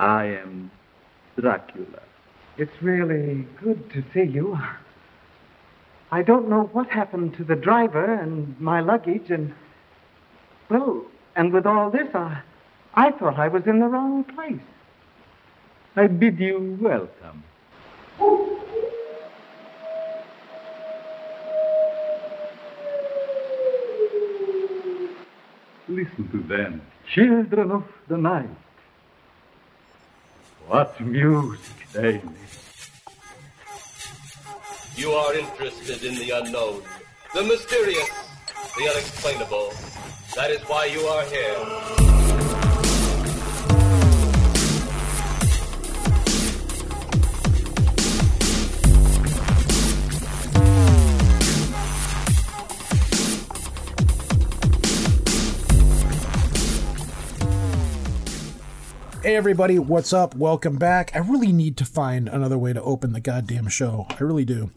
I am Dracula. It's really good to see you. I don't know what happened to the driver and my luggage, and, well, and with all this, I, I thought I was in the wrong place. I bid you welcome. Listen to them, children of the night. What music make. You are interested in the unknown, the mysterious, the unexplainable. That is why you are here. Hey everybody, what's up? Welcome back. I really need to find another way to open the goddamn show. I really do.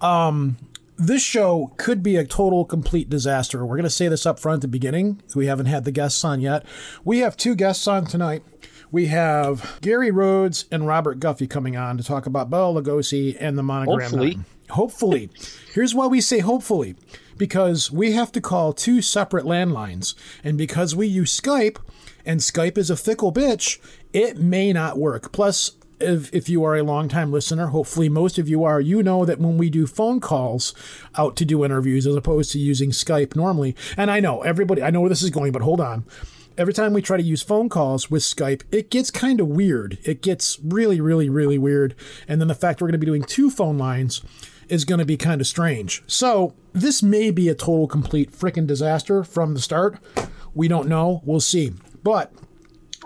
Um this show could be a total complete disaster. We're going to say this up front at the beginning. We haven't had the guests on yet. We have two guests on tonight. We have Gary Rhodes and Robert Guffey coming on to talk about Bela Lugosi and the monogram. Hopefully. Nine. Hopefully. Here's why we say hopefully. Because we have to call two separate landlines. And because we use Skype, and Skype is a fickle bitch, it may not work. Plus, if, if you are a longtime listener, hopefully most of you are, you know that when we do phone calls out to do interviews as opposed to using Skype normally, and I know everybody, I know where this is going, but hold on. Every time we try to use phone calls with Skype, it gets kind of weird. It gets really, really, really weird. And then the fact we're going to be doing two phone lines is going to be kind of strange. So this may be a total, complete freaking disaster from the start. We don't know. We'll see. But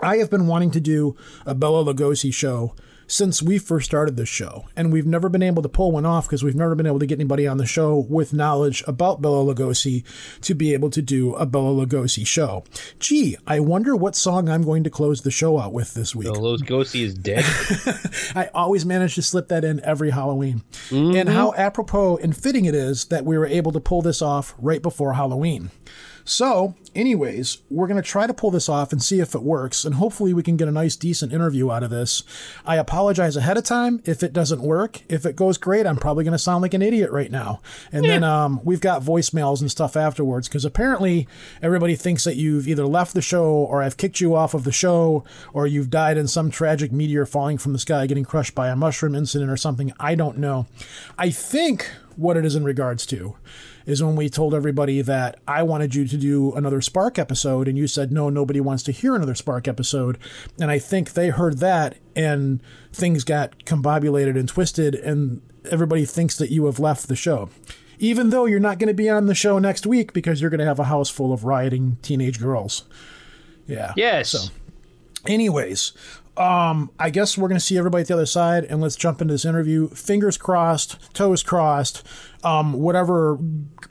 I have been wanting to do a Bela Lugosi show since we first started this show, and we've never been able to pull one off because we've never been able to get anybody on the show with knowledge about Bela Lugosi to be able to do a Bela Lugosi show. Gee, I wonder what song I'm going to close the show out with this week. Bela Lugosi is dead. I always manage to slip that in every Halloween. And mm-hmm. how apropos and fitting it is that we were able to pull this off right before Halloween. So, anyways, we're going to try to pull this off and see if it works, and hopefully we can get a nice, decent interview out of this. I apologize ahead of time if it doesn't work. If it goes great, I'm probably going to sound like an idiot right now. And then um, we've got voicemails and stuff afterwards, because apparently everybody thinks that you've either left the show or I've kicked you off of the show or you've died in some tragic meteor falling from the sky, getting crushed by a mushroom incident or something. I don't know. I think what it is in regards to is when we told everybody that I wanted you to do another Spark episode, and you said, no, nobody wants to hear another Spark episode. And I think they heard that, and things got combobulated and twisted, and everybody thinks that you have left the show. Even though you're not going to be on the show next week because you're going to have a house full of rioting teenage girls. Yeah. Yes. So, anyways, um, I guess we're going to see everybody at the other side, and let's jump into this interview. Fingers crossed, toes crossed, um, whatever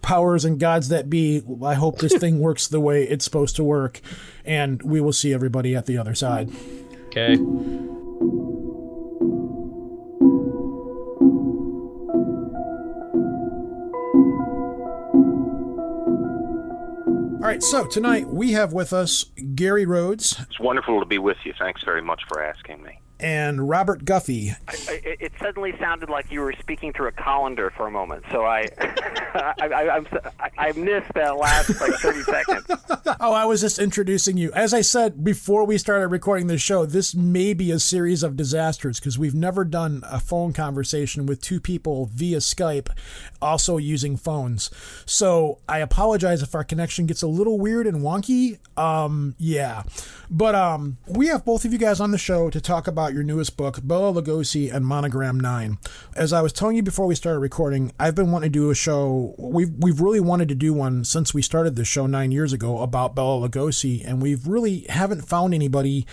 powers and gods that be. I hope this thing works the way it's supposed to work, and we will see everybody at the other side. Okay. All right, so tonight we have with us Gary Rhodes It's wonderful to be with you. Thanks very much for asking me. And Robert Guffey. I, I, it suddenly sounded like you were speaking through a colander for a moment. So I, I, I, I'm, I, I missed that last like 30 seconds. Oh, I was just introducing you. As I said before we started recording this show, this may be a series of disasters because we've never done a phone conversation with two people via Skype, also using phones. So I apologize if our connection gets a little weird and wonky. Um, yeah. But um, we have both of you guys on the show to talk about your newest book, Bela Lugosi and Monogram 9. As I was telling you before we started recording, I've been wanting to do a show. We've, we've really wanted to do one since we started this show nine years ago about Bela Lugosi, and we've really haven't found anybody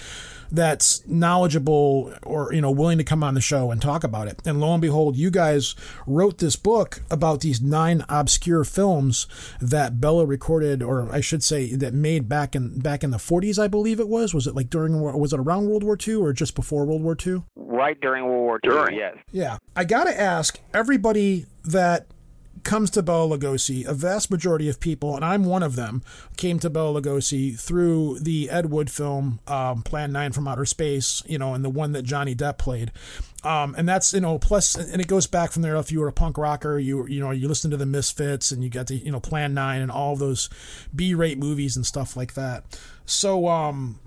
that's knowledgeable or you know willing to come on the show and talk about it. And lo and behold, you guys wrote this book about these nine obscure films that Bela recorded, or I should say, that made back in back in the 40s, I believe it was. Was it like during was it around World War II or just before World War II? Right during World War II, During. yes. Yeah, I gotta ask everybody that comes to Bela Lugosi, a vast majority of people, and I'm one of them, came to Bela Lugosi through the Ed Wood film um, Plan 9 from Outer Space, you know, and the one that Johnny Depp played. Um, and that's you know plus and it goes back from there if you were a punk rocker you you know you listen to the misfits and you got the you know plan 9 and all those b-rate movies and stuff like that so um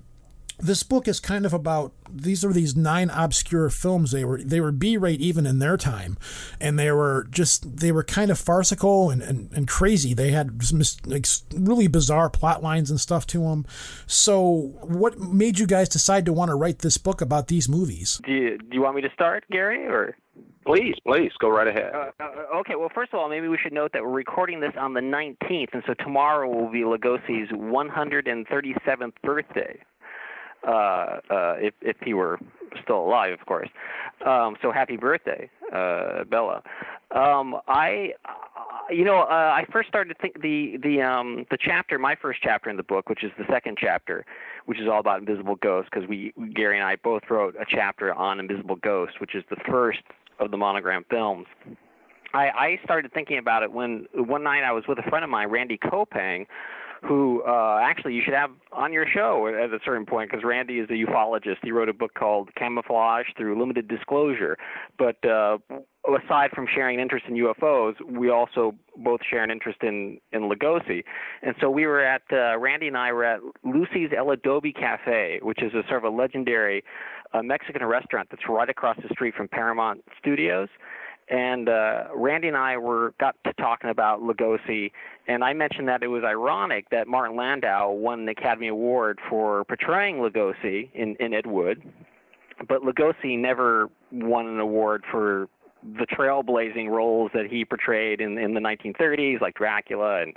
this book is kind of about these are these nine obscure films they were they were b-rate even in their time and they were just they were kind of farcical and, and, and crazy they had like really bizarre plot lines and stuff to them so what made you guys decide to want to write this book about these movies Do you, do you want me to start, Gary, or? Please, please, go right ahead. Uh, uh, okay, well, first of all, maybe we should note that we're recording this on the 19th, and so tomorrow will be Lugosi's 137th birthday. Uh, uh, if if he were still alive, of course. Um, so happy birthday, uh, Bela. Um, I, uh, you know, uh, I first started to think the the um, the chapter, my first chapter in the book, which is the second chapter, which is all about invisible ghosts, because we Gary and I both wrote a chapter on invisible ghosts, which is the first of the monogram films. I, I started thinking about it when one night I was with a friend of mine, Randy Koppang, who uh, actually you should have on your show at a certain point because Randy is a ufologist. He wrote a book called Camouflage Through Limited Disclosure. But uh, aside from sharing an interest in UFOs, we also both share an interest in in Lugosi. And so we were at uh, Randy and I were at Lucy's El Adobe Cafe, which is a sort of a legendary uh, Mexican restaurant that's right across the street from Paramount Studios and uh, Randy and I were got to talking about Lugosi, and I mentioned that it was ironic that Martin Landau won the Academy Award for portraying Lugosi in, in Ed Wood, but Lugosi never won an award for the trailblazing roles that he portrayed in in the 1930s, like Dracula and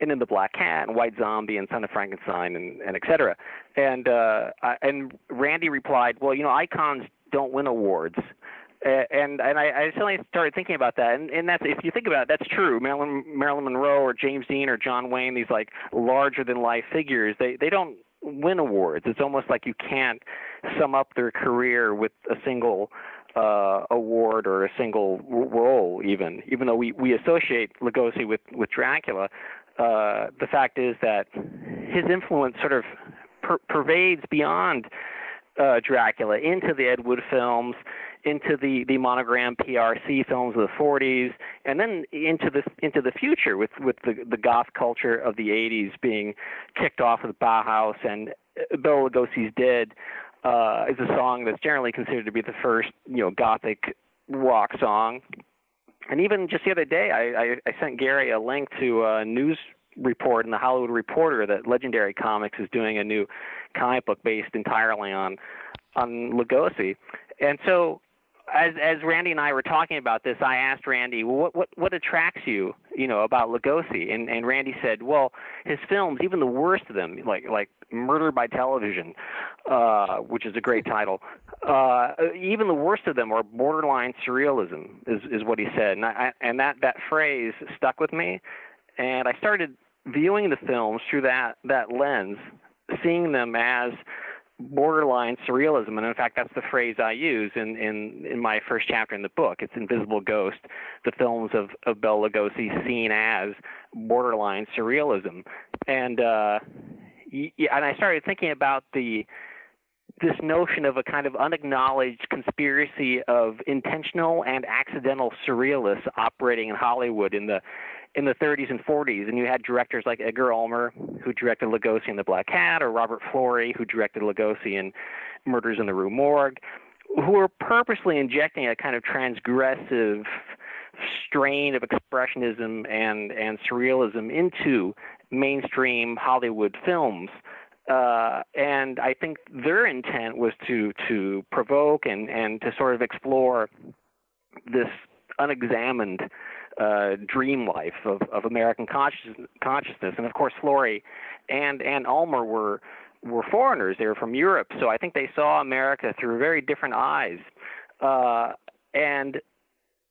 and in the Black Cat and White Zombie and Son of Frankenstein and and et cetera. And uh, I, and Randy replied, well, you know, icons don't win awards. And and I, I suddenly started thinking about that, and, and that's if you think about it, that's true. Marilyn Marilyn Monroe or James Dean or John Wayne, these like larger than life figures, they they don't win awards. It's almost like you can't sum up their career with a single uh, award or a single role, even even though we we associate Lugosi with with Dracula. Uh, the fact is that his influence sort of per- pervades beyond uh, Dracula into the Ed Wood films, into the the monogram PRC films of the 40s, and then into the into the future with with the the goth culture of the 80s being kicked off with Bauhaus and uh, Bela Lugosi's Dead uh, is a song that's generally considered to be the first you know gothic rock song. And even just the other day, I, I, I sent Gary a link to a news report in the Hollywood Reporter that Legendary Comics is doing a new comic book based entirely on on Lugosi. And so as as Randy and I were talking about this, I asked Randy, what what what attracts you, you know, about Lugosi? And and Randy said, well, his films, even the worst of them, like like Murder by Television, uh, which is a great title, uh, even the worst of them are borderline surrealism, is is what he said. And I, and that that phrase stuck with me, and I started viewing the films through that that lens, seeing them as borderline surrealism, and in fact, that's the phrase I use in in in my first chapter in the book. It's Invisible Ghost, the films of of Bela Lugosi seen as borderline surrealism, and uh, y- and I started thinking about the this notion of a kind of unacknowledged conspiracy of intentional and accidental surrealists operating in Hollywood in the in the 30s and 40s, and you had directors like Edgar Ulmer, who directed Lugosi and The Black Cat, or Robert Florey, who directed Lugosi and Murders in the Rue Morgue, who were purposely injecting a kind of transgressive strain of expressionism and and surrealism into mainstream Hollywood films. Uh, and I think their intent was to to provoke and and to sort of explore this unexamined uh, dream life of, of American conscious, consciousness. And of course, Florey and and Ulmer were were foreigners. They were from Europe, so I think they saw America through very different eyes. Uh, and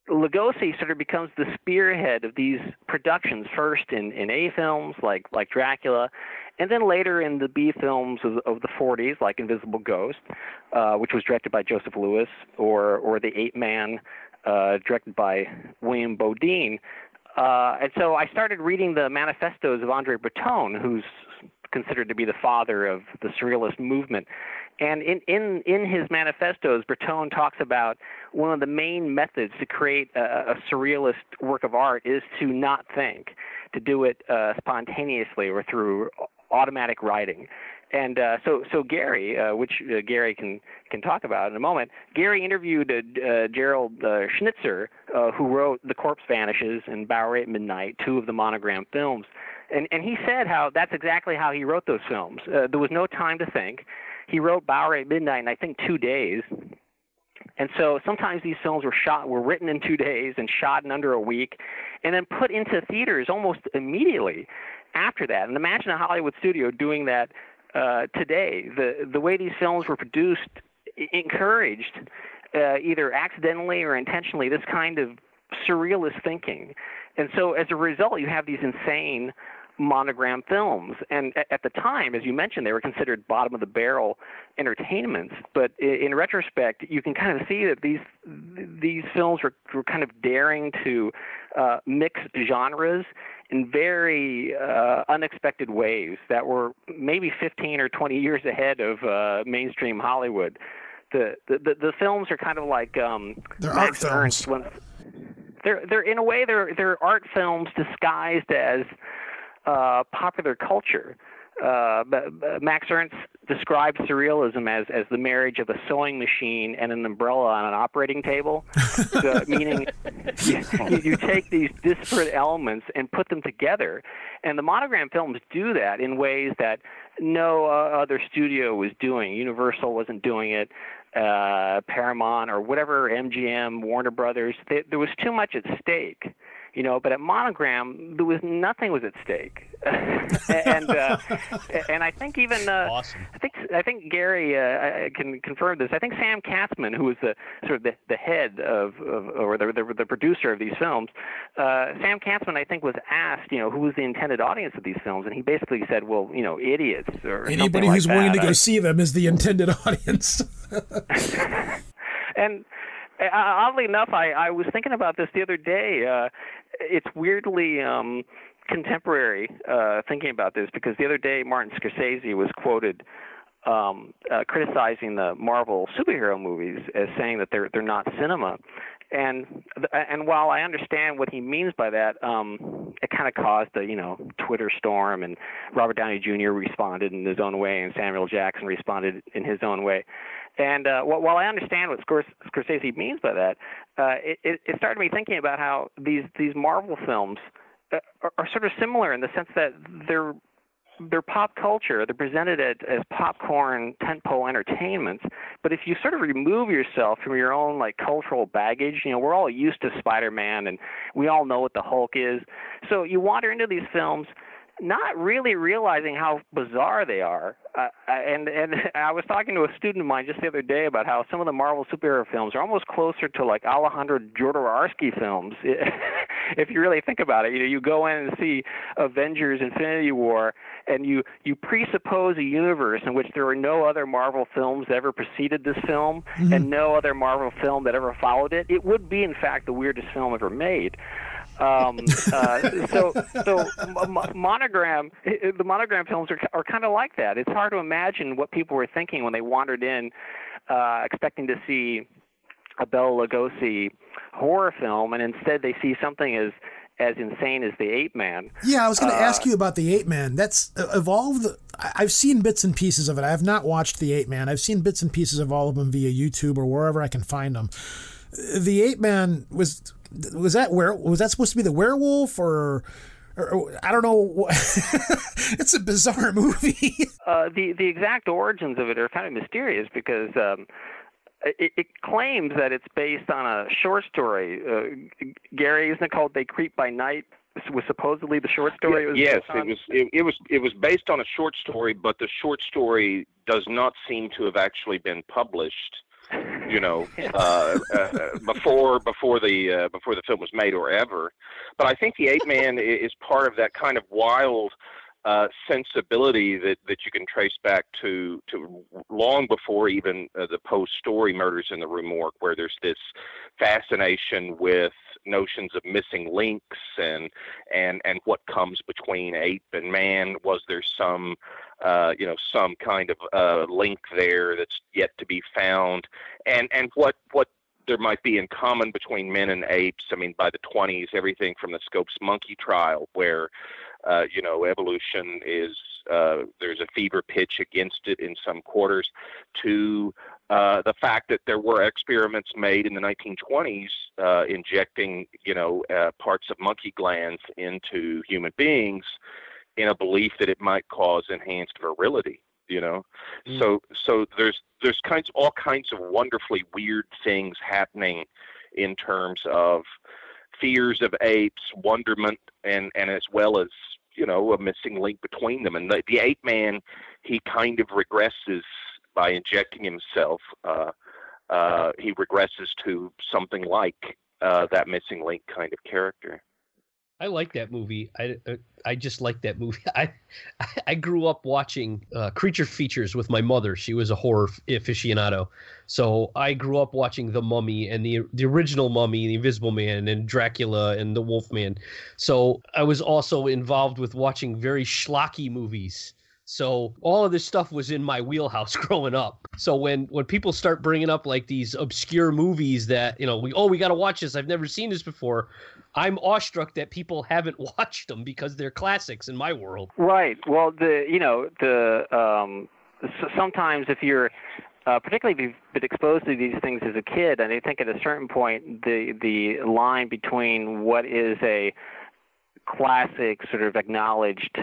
Lugosi sort of becomes the spearhead of these productions, first in, in A films like like Dracula, and then later in the B films of, of the 40s, like Invisible Ghost, uh, which was directed by Joseph Lewis, or or The Ape Man, uh, directed by William Beaudine. Uh, and so I started reading the manifestos of Andre Breton, who's considered to be the father of the surrealist movement. And in, in, in his manifestos, Breton talks about one of the main methods to create a, a surrealist work of art is to not think, to do it uh, spontaneously or through automatic writing. And uh, so, so Gary, uh, which uh, Gary can can talk about in a moment, Gary interviewed uh, uh, Gerald uh, Schnitzer, who wrote *The Corpse Vanishes* and *Bowery at Midnight*, two of the monogram films, and and he said how that's exactly how he wrote those films. There was no time to think. He wrote *Bowery at Midnight* in I think two days, and so sometimes these films were shot, were written in two days and shot in under a week, and then put into theaters almost immediately after that. And imagine a Hollywood studio doing that uh, today. The the way these films were produced encouraged uh, either accidentally or intentionally this kind of surrealist thinking. And so as a result, you have these insane monogram films. And at the time, as you mentioned, they were considered bottom of the barrel entertainments. But in retrospect, you can kind of see that these these films were, were kind of daring to uh, mix genres in very uh, unexpected ways that were maybe 15 or 20 years ahead of uh, mainstream Hollywood. The, the the the films are kind of like um, They're Max art Ernst films. when- they're they're in a way they're they're art films disguised as uh, popular culture. Uh, Max Ernst described surrealism as, as the marriage of a sewing machine and an umbrella on an operating table, so, meaning you, you take these disparate elements and put them together. And the monogram films do that in ways that no uh, other studio was doing. Universal wasn't doing it. Uh, Paramount or whatever, MGM, Warner Brothers. They, there was too much at stake you know but at monogram there was nothing was at stake and uh, and i think even uh, Awesome. i think i think gary uh, can confirm this i think sam katzman who was the sort of the, the head of, of or the, the the producer of these films uh, sam katzman i think was asked you know who was the intended audience of these films and he basically said well you know idiots or Anybody like who's willing that. to go I- see them is the intended audience. and oddly enough, I, I was thinking about this the other day. Uh, it's weirdly um, contemporary uh, thinking about this because the other day Martin Scorsese was quoted um, uh, criticizing the Marvel superhero movies as saying that they're they're not cinema. And and while I understand what he means by that, um, it kind of caused a you know Twitter storm, and Robert Downey Jr. responded in his own way, and Samuel Jackson responded in his own way. And uh, while I understand what Scorsese means by that, uh, it, it, started me thinking about how these these Marvel films uh, are, are sort of similar in the sense that they're they're pop culture. They're presented as, as popcorn tentpole entertainments. But if you sort of remove yourself from your own like cultural baggage, you know, we're all used to Spider-Man and we all know what the Hulk is. So you wander into these films not really realizing how bizarre they are. Uh, and and I was talking to a student of mine just the other day about how some of the Marvel superhero films are almost closer to like Alejandro Jodorowsky films. if you really think about it, you know, you go in and see Avengers: Infinity War, and you you presuppose a universe in which there are no other Marvel films that ever preceded this film, and no other Marvel film that ever followed it. It would be, in fact, the weirdest film ever made. Um, uh, so, so monogram, the monogram films are are kind of like that. It's hard to imagine what people were thinking when they wandered in, uh, expecting to see a Bela Lugosi horror film, and instead they see something as as insane as the Ape Man. Yeah, I was going to Uh, ask you about the Ape Man. That's uh, of all the. I've seen bits and pieces of it. I have not watched the Ape Man. I've seen bits and pieces of all of them via YouTube or wherever I can find them. The Ape Man was was that where was that supposed to be the werewolf or? Or, or- I don't know. it's a bizarre movie. Uh, the the exact origins of it are kind of mysterious because um, it, it claims that it's based on a short story. Uh, Gary, isn't it called "They Creep by Night"? Was supposedly the short story. it was yes, based on? it was. It, it was. It was based on a short story, but the short story does not seem to have actually been published. You know, uh, uh, before before the uh, before the film was made or ever. But I think the Ape Man is part of that kind of wild uh, sensibility that, that you can trace back to to long before even uh, the post story murders in the Rue Morgue, where there's this fascination with notions of missing links and and and what comes between ape and man. Was there some uh, you know some kind of uh, link there that's yet to be found? And and what what there might be in common between men and apes. I mean, by the 20s, everything from the Scopes monkey trial, where uh, you know evolution is uh, there's a fever pitch against it in some quarters, to uh, the fact that there were experiments made in the 1920s uh, injecting you know uh, parts of monkey glands into human beings in a belief that it might cause enhanced virility you know mm. so so there's there's kinds all kinds of wonderfully weird things happening in terms of fears of apes wonderment and and as well as you know a missing link between them and the, the ape man he kind of regresses by injecting himself uh uh he regresses to something like uh that missing link kind of character I like that movie. I, uh, I just like that movie. I I grew up watching uh, creature features with my mother. She was a horror aficionado, so I grew up watching The Mummy and the the original Mummy, The Invisible Man, and Dracula and The Wolfman. So I was also involved with watching very schlocky movies. So all of this stuff was in my wheelhouse growing up. So when when people start bringing up like these obscure movies that you know we oh we got to watch this I've never seen this before, I'm awestruck that people haven't watched them because they're classics in my world. Right. Well, the you know the um, sometimes if you're uh, particularly if you've been exposed to these things as a kid, and I think at a certain point the the line between what is a classic sort of acknowledged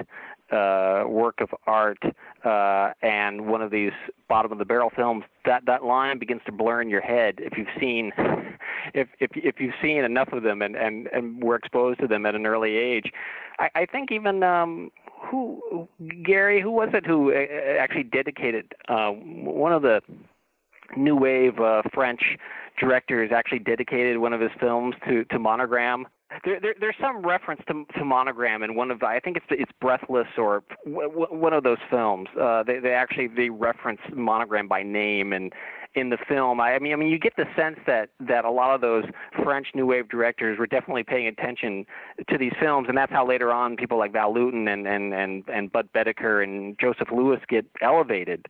uh, work of art uh, and one of these bottom of the barrel films, that that line begins to blur in your head if you've seen if if if you've seen enough of them and and and were exposed to them at an early age. I, I think even um, who Gary, who was it who uh, actually dedicated uh, one of the new wave uh, French directors actually dedicated one of his films to to Monogram there, there, there's some reference to, to monogram in one of the, I think it's it's Breathless or w- w- one of those films. Uh, they they actually they reference monogram by name and in the film. I, mean I mean you get the sense that that a lot of those French new wave directors were definitely paying attention to these films, and that's how later on people like Val Lewton and and and and Budd Boetticher and Joseph Lewis get elevated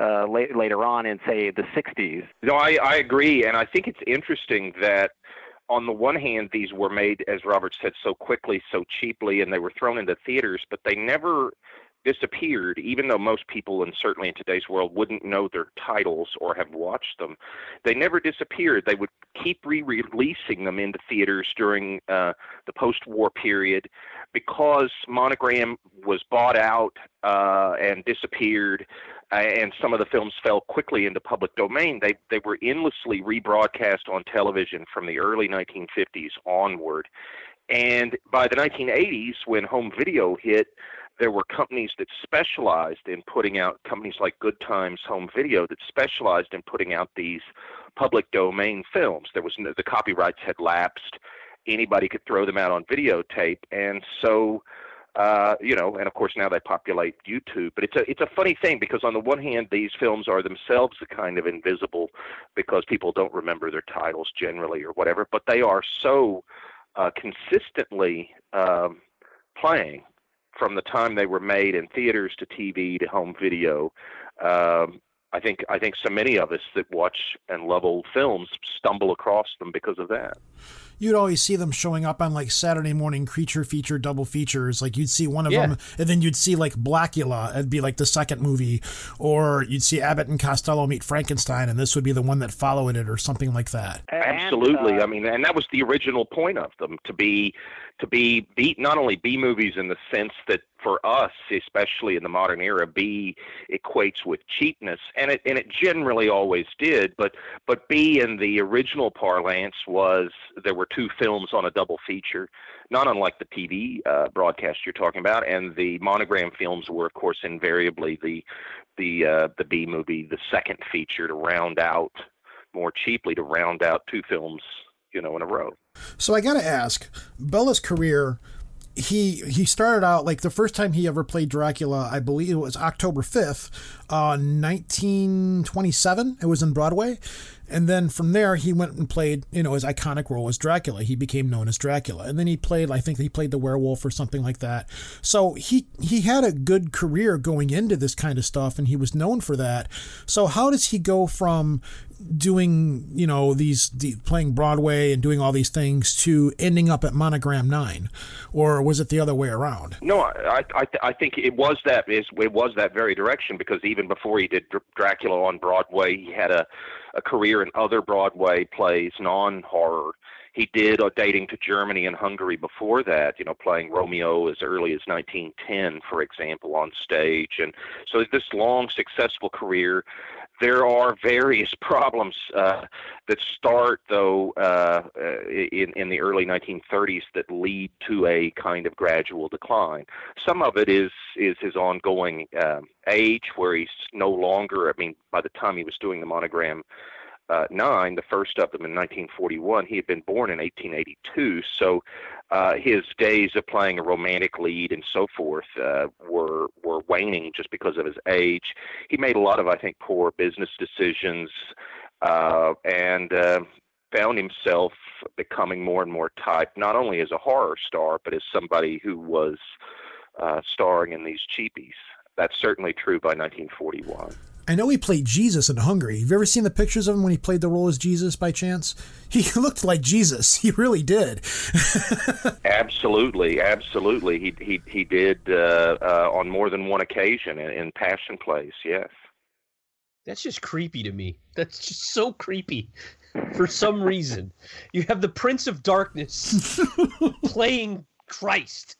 uh, later on in say the 60s. No, I, I agree, and I think it's interesting that on the one hand, these were made, as Robert said, so quickly, so cheaply, and they were thrown into theaters, but they never disappeared, even though most people, and certainly in today's world, wouldn't know their titles or have watched them. They never disappeared. They would keep re releasing them into theaters during uh, the post war period because Monogram was bought out uh, and disappeared and some of the films fell quickly into public domain. They they were endlessly rebroadcast on television from the early 1950s onward, and by the 1980s, when home video hit, there were companies that specialized in putting out companies like Good Times Home Video that specialized in putting out these public domain films. There was no, the copyrights had lapsed. Anybody could throw them out on videotape, and so uh, you know, and of course now they populate YouTube. But it's a it's a funny thing because on the one hand, these films are themselves kind of invisible because people don't remember their titles generally or whatever. But they are so uh, consistently um, playing from the time they were made in theaters to TV to home video. Um, I think I think so many of us that watch and love old films stumble across them because of that you'd always see them showing up on like Saturday morning creature feature double features. Like you'd see one of yeah. them, and then you'd see like Blackula. It'd be like the second movie, or you'd see Abbott and Costello meet Frankenstein, and this would be the one that followed it, or something like that. Absolutely. And, uh, I mean, and that was the original point of them to be to be B, not only B movies in the sense that for us, especially in the modern era, B equates with cheapness, and it and it generally always did. But but B in the original parlance was there were two films on a double feature, not unlike the TV uh, broadcast you're talking about, and the monogram films were, of course, invariably the the uh, the B movie, the second feature to round out more cheaply to round out two films, you know, in a row. So I got to ask, Bela's career he he started out like the first time he ever played Dracula, I believe it was October fifth, uh, nineteen twenty seven. It was in Broadway, And then from there, he went and played, you know, his iconic role as Dracula. He became known as Dracula. And then he played, I think he played the werewolf or something like that. So he, he had a good career going into this kind of stuff and he was known for that. So how does he go from doing, you know, these, the, playing Broadway and doing all these things to ending up at Monogram 9? Or was it the other way around? No, I I, I think it was that is it was that very direction because even before he did Dr- Dracula on Broadway, he had a a career in other Broadway plays, non horror. He did a dating to Germany and Hungary before that, you know, playing Romeo as early as 1910, for example, on stage. And so this long, successful career there are various problems uh, that start, though, uh, in, in the early 1930s that lead to a kind of gradual decline. Some of it is is his ongoing um, age, where he's no longer. I mean, by the time he was doing the monogram uh, nine, the first of them in 1941. He had been born in 1882, so uh, his days of playing a romantic lead and so forth uh, were were waning just because of his age. He made a lot of, I think, poor business decisions, uh, and uh, found himself becoming more and more typed, not only as a horror star, but as somebody who was uh, starring in these cheapies. That's certainly true by 1941. I know he played Jesus in Hungary. Have you ever seen the pictures of him when he played the role as Jesus by chance? He looked like Jesus. He really did. absolutely, absolutely. He he he did uh, uh, on more than one occasion in, in Passion Plays. Yes. That's just creepy to me. That's just so creepy. For some reason, you have the Prince of Darkness playing Christ.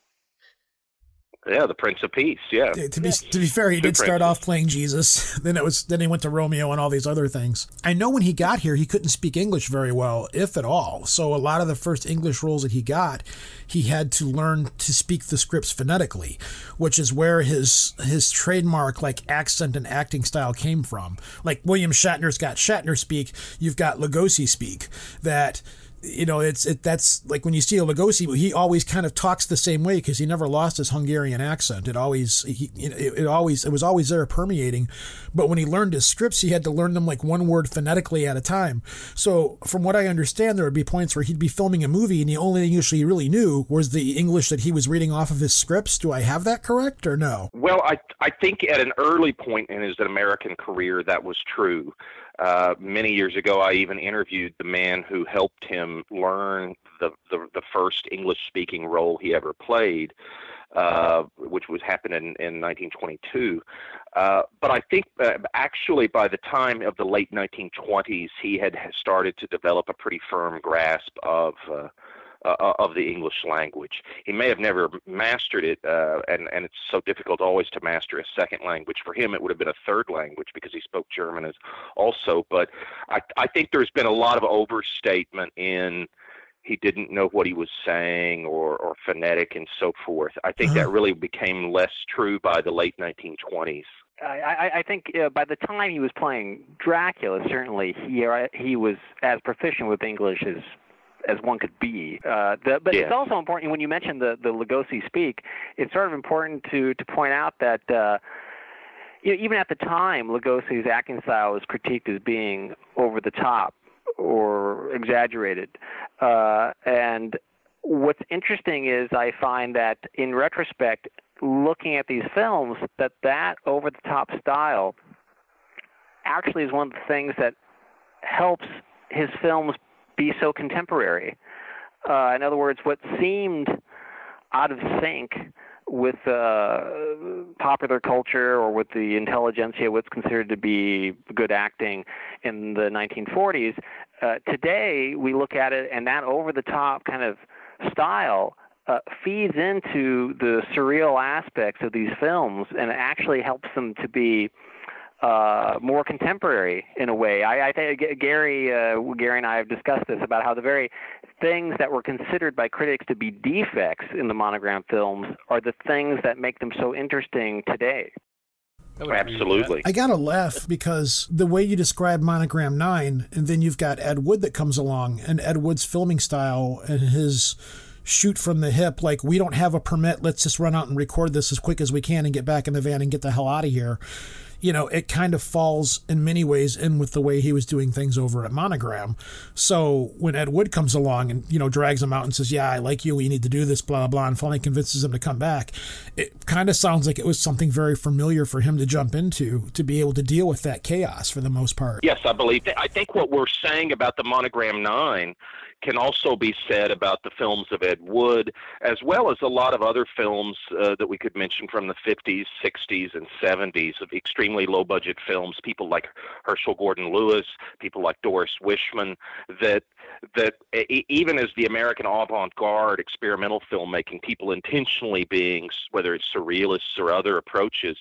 Yeah, the Prince of Peace. Yeah. To be to be fair, he did start off playing Jesus. Then it was then he went to Romeo and all these other things. I know when he got here, he couldn't speak English very well, if at all. So a lot of the first English roles that he got, he had to learn to speak the scripts phonetically, which is where his his trademark like accent and acting style came from. Like William Shatner's got Shatner speak, you've got Lugosi speak. That you know, it's it. That's like when you see a Lugosi, he always kind of talks the same way because he never lost his Hungarian accent. It always, he, it, it always, it was always there permeating. But when he learned his scripts, he had to learn them like one word phonetically at a time. So, from what I understand, there would be points where he'd be filming a movie, and the only English he really knew was the English that he was reading off of his scripts. Do I have that correct or no? Well, I I think at an early point in his American career that was true. Uh, many years ago, I even interviewed the man who helped him learn the the, the first English speaking role he ever played, uh, which was happening in, in 1922. Uh, but I think uh, actually by the time of the late 1920s, he had started to develop a pretty firm grasp of uh, uh, of the English language. He may have never mastered it, uh, and and it's so difficult always to master a second language. For him, it would have been a third language because he spoke German as also. But I I think there's been a lot of overstatement in he didn't know what he was saying or, or phonetic and so forth. I think uh-huh. that really became less true by the late 1920s. I, I think uh, by the time he was playing Dracula, certainly he uh, he was as proficient with English as as one could be. Uh, the, but yeah. it's also important when you mentioned the the Lugosi speak. It's sort of important to to point out that. Uh, you know, even at the time, Lugosi's acting style was critiqued as being over the top or exaggerated. Uh, and what's interesting is I find that in retrospect, looking at these films, that that over the top style actually is one of the things that helps his films be so contemporary. Uh, in other words, what seemed out of sync with uh, popular culture or with the intelligentsia, what's considered to be good acting in the 1940s, uh, today we look at it and that over the top kind of style uh, feeds into the surreal aspects of these films and actually helps them to be uh, more contemporary in a way. I, I think Gary, uh, Gary and I have discussed this about how the very things that were considered by critics to be defects in the monogram films are the things that make them so interesting today. Absolutely. I gotta laugh because the way you describe Monogram 9, and then you've got Ed Wood that comes along, and Ed Wood's filming style and his shoot from the hip, like, we don't have a permit, let's just run out and record this as quick as we can and get back in the van and get the hell out of here you know, it kind of falls in many ways in with the way he was doing things over at Monogram. So when Ed Wood comes along and, you know, drags him out and says, Yeah, I like you, we need to do this, blah, blah, blah, and finally convinces him to come back, it kind of sounds like it was something very familiar for him to jump into to be able to deal with that chaos for the most part. Yes, I believe. I think what we're saying about the Monogram Nine can also be said about the films of Ed Wood, as well as a lot of other films uh, that we could mention from the 50s, 60s, and 70s of extremely low budget films. People like Herschell Gordon Lewis, people like Doris Wishman, that that even as the American avant-garde experimental filmmaking, people intentionally being whether it's surrealists or other approaches,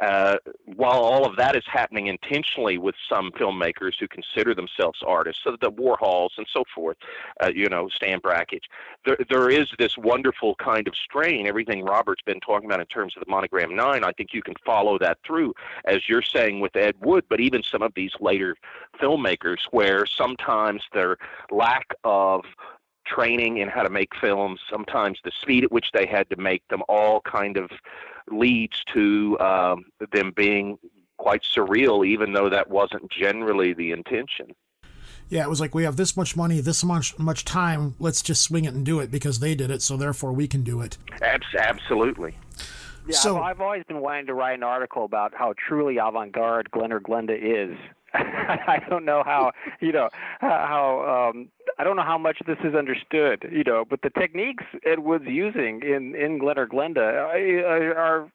uh, while all of that is happening intentionally with some filmmakers who consider themselves artists, so the Warhols and so forth, uh, you know, Stan Brakhage, there, there is this wonderful kind of strain. Everything Robert's been talking about in terms of the Monogram Nine, I think you can follow that through, as you're saying with Ed Wood, but even some of these later filmmakers, where sometimes their lack of training in how to make films, sometimes the speed at which they had to make them, all kind of leads to um, them being quite surreal, even though that wasn't generally the intention. Yeah, it was like we have this much money, this much much time. Let's just swing it and do it because they did it, so therefore we can do it. absolutely. Yeah, So- I've, I've always been wanting to write an article about how truly avant-garde Glen or Glenda is. I don't know how you know how um, I don't know how much this is understood, you know, but the techniques Ed Wood's using in in Glen or Glenda are. are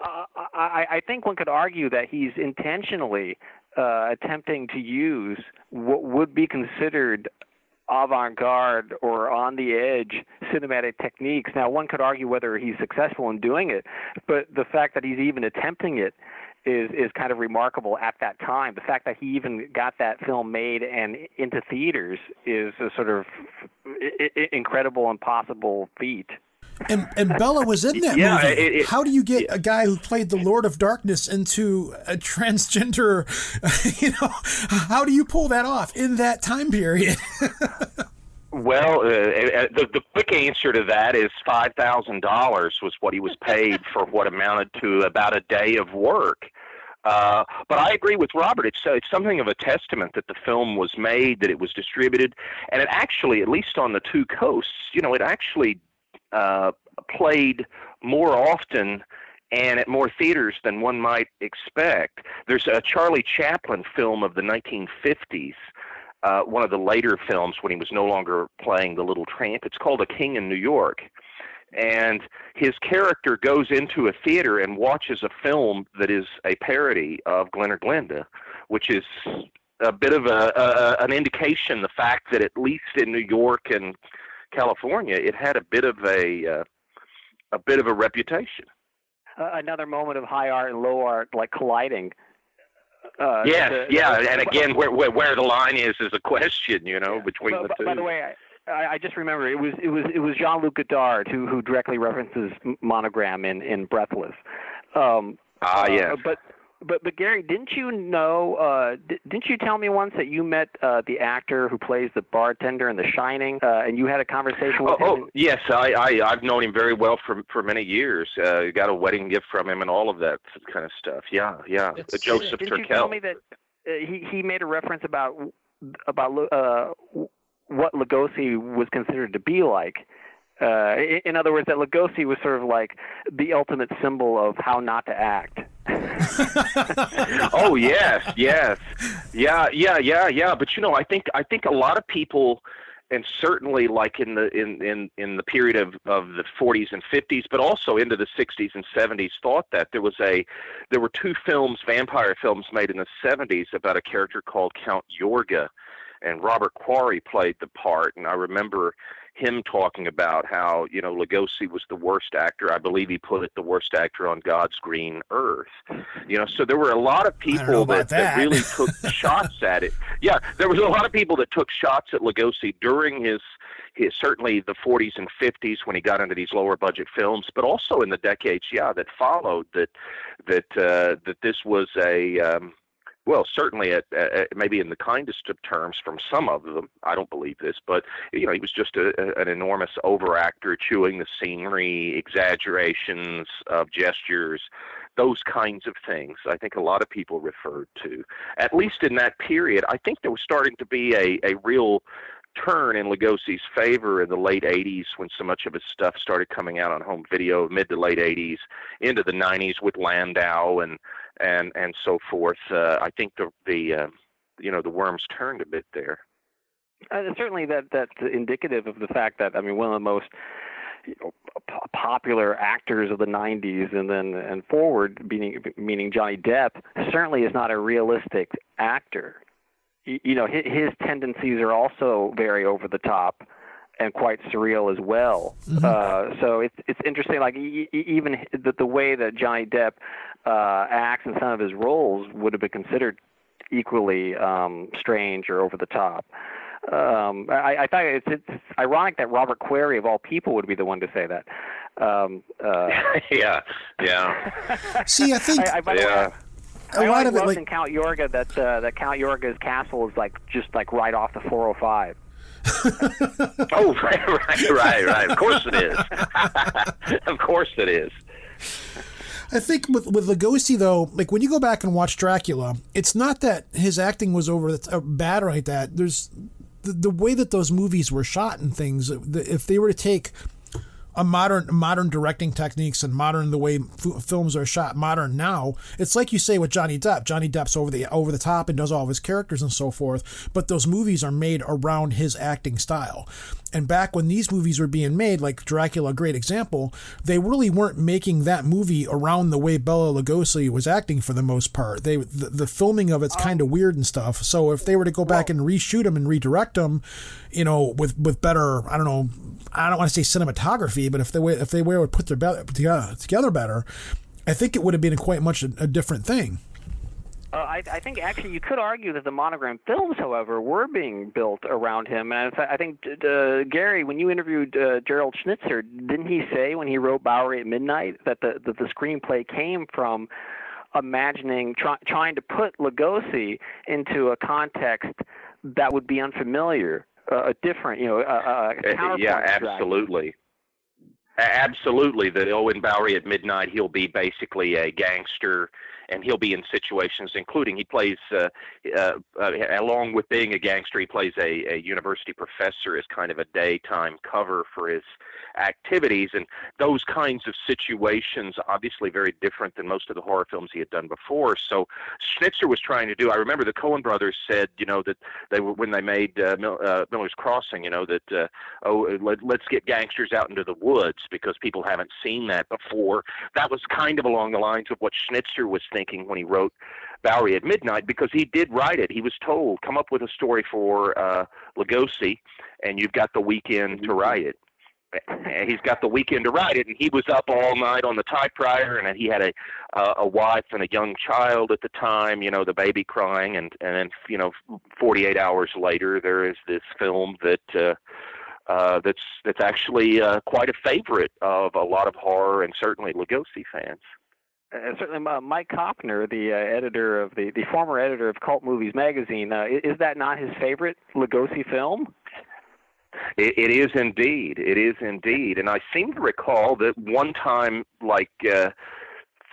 uh, I, I think one could argue that he's intentionally uh, attempting to use what would be considered avant-garde or on the edge cinematic techniques. Now, one could argue whether he's successful in doing it, but the fact that he's even attempting it is is kind of remarkable at that time. The fact that he even got that film made and into theaters is a sort of i- i- incredible, impossible feat. And and Bela was in that Yeah, movie. it- it- How do you get a guy who played the Lord of Darkness into a transgender? You know, how do you pull that off in that time period? Well, uh, uh, the, the quick answer to that is five thousand dollars was what he was paid for what amounted to about a day of work. Uh, but I agree with Robert. It's uh, it's something of a testament that the film was made, that it was distributed, and it actually, at least on the two coasts, you know, it actually uh, played more often and at more theaters than one might expect. There's a Charlie Chaplin film of the 1950s uh, one of the later films when he was no longer playing the little tramp. It's called A King in New York. And his character goes into a theater and watches a film that is a parody of Glen or Glenda, which is a bit of a, a an indication the fact that at least in New York and California, it had a bit of a uh, a bit of a reputation. Uh, another moment of high art and low art like colliding. Uh, yes, the- yeah, the- and again, where, where where the line is is a question, you know, between But- the two. By the way, I, I just remember it was it was it was Jean Luc Godard who who directly references Monogram in in Breathless. Um, ah, uh, yes. But but but Gary, didn't you know? Uh, di- didn't you tell me once that you met uh, the actor who plays the bartender in The Shining, uh, and you had a conversation with Oh, him? oh yes, I, I I've known him very well for for many years. Uh, got a wedding gift from him and all of that kind of stuff. Yeah, yeah. It's- Uh, Joseph Didn't you tell me that uh, he he made a reference about about uh, what Lugosi was considered to be like? Uh, in, in other words, that Lugosi was sort of like the ultimate symbol of how not to act. oh yes, yes, yeah, yeah, yeah, yeah. But you know, I think I think a lot of people, and certainly like in the in in in the period of of the 40s and 50s, but also into the 60s and 70s, thought that there was a there were two films, vampire films, made in the 70s about a character called Count Yorga, and Robert Quarry played the part. And I remember him talking about how you know Lugosi was the worst actor. I believe he put it the worst actor on God's green earth. You know, so there were a lot of people that, that that. really took shots at it. Yeah, there was a lot of people that took shots at Lugosi during his, his certainly the 40s and 50s when he got into these lower budget films, but also in the decades, yeah, that followed. That that uh, that this was a um, well, certainly at, at maybe in the kindest of terms from some of them. I don't believe this, but you know, he was just a, a, an enormous overactor, chewing the scenery, exaggerations of gestures those kinds of things. I think a lot of people referred to, at least in that period. I think there was starting to be a a real turn in Lugosi's favor in the late 80s when so much of his stuff started coming out on home video, mid to late 80s, into the 90s with Landau and and and so forth. Uh, I think the the uh, you know the worms turned a bit there. Uh, certainly, that that's indicative of the fact that I mean one of the most you know, p- popular actors of the 90s and then and forward, meaning meaning Johnny Depp, certainly is not a realistic actor. Y- You know, his, his tendencies are also very over the top and quite surreal as well. Uh, so it's it's interesting. Like e- e- even the, the way that Johnny Depp uh, acts in some of his roles would have been considered equally um, strange or over the top. Um, I, I thought it's, it's ironic that Robert Query, of all people, would be the one to say that. Um, uh, yeah, yeah, See, I think I, I, by the way, a I lot of it, loved like in Count Yorga that uh, that Count Yorga's castle is like just like right off the 405. Oh, right, right, right, right. Of course it is. of course it is. I think with with Lugosi though, like when you go back and watch Dracula, it's not that his acting was over uh, bad or like that. There's the, the way that those movies were shot and things. If they were to take a modern modern directing techniques and modern the way f- films are shot modern now. It's like you say with Johnny Depp. Johnny Depp's over the over the top and does all of his characters and so forth but those movies are made around his acting style. And back when these movies were being made like Dracula a great example they really weren't making that movie around the way Bela Lugosi was acting for the most part. They the, the filming of it's kind of weird and stuff. So if they were to go back and reshoot them and redirect them you know with with better I don't know I don't want to say cinematography, but if they if they were to put their be- together, together better, I think it would have been quite much a, a different thing. Uh, I, I think actually you could argue that the monogram films, however, were being built around him. And fact, I think uh, Gary, when you interviewed uh, Gerald Schnitzer, didn't he say when he wrote Bowery at Midnight that the that the screenplay came from imagining try, trying to put Lugosi into a context that would be unfamiliar, a different, you know, a, a Uh, yeah, absolutely. Absolutely, that Owen Bowery at midnight, he'll be basically a gangster, and he'll be in situations, including he plays, uh, uh, uh, along with being a gangster, he plays a, a university professor as kind of a daytime cover for his activities, and those kinds of situations, obviously very different than most of the horror films he had done before. So Schnitzer was trying to do. I remember the Coen brothers said, you know, that they were when they made uh, Mil- uh, Miller's Crossing, you know, that uh, oh, let, let's get gangsters out into the woods because people haven't seen that before. That was kind of along the lines of what Schnitzer was thinking when he wrote Bowery at Midnight because he did write it. He was told, come up with a story for uh, Lugosi, and you've got the weekend to write it. And he's got the weekend to write it, and he was up all night on the typewriter, and he had a uh, a wife and a young child at the time. You know, the baby crying, and and then you know, 48 hours later, there is this film that. Uh, uh, that's that's actually uh, quite a favorite of a lot of horror and certainly Lugosi fans. Uh, certainly, uh, Mike Copner, the uh, editor of the the former editor of Cult Movies magazine, uh, i- is that not his favorite Lugosi film? It, it is indeed. It is indeed. And I seem to recall that one time, like uh,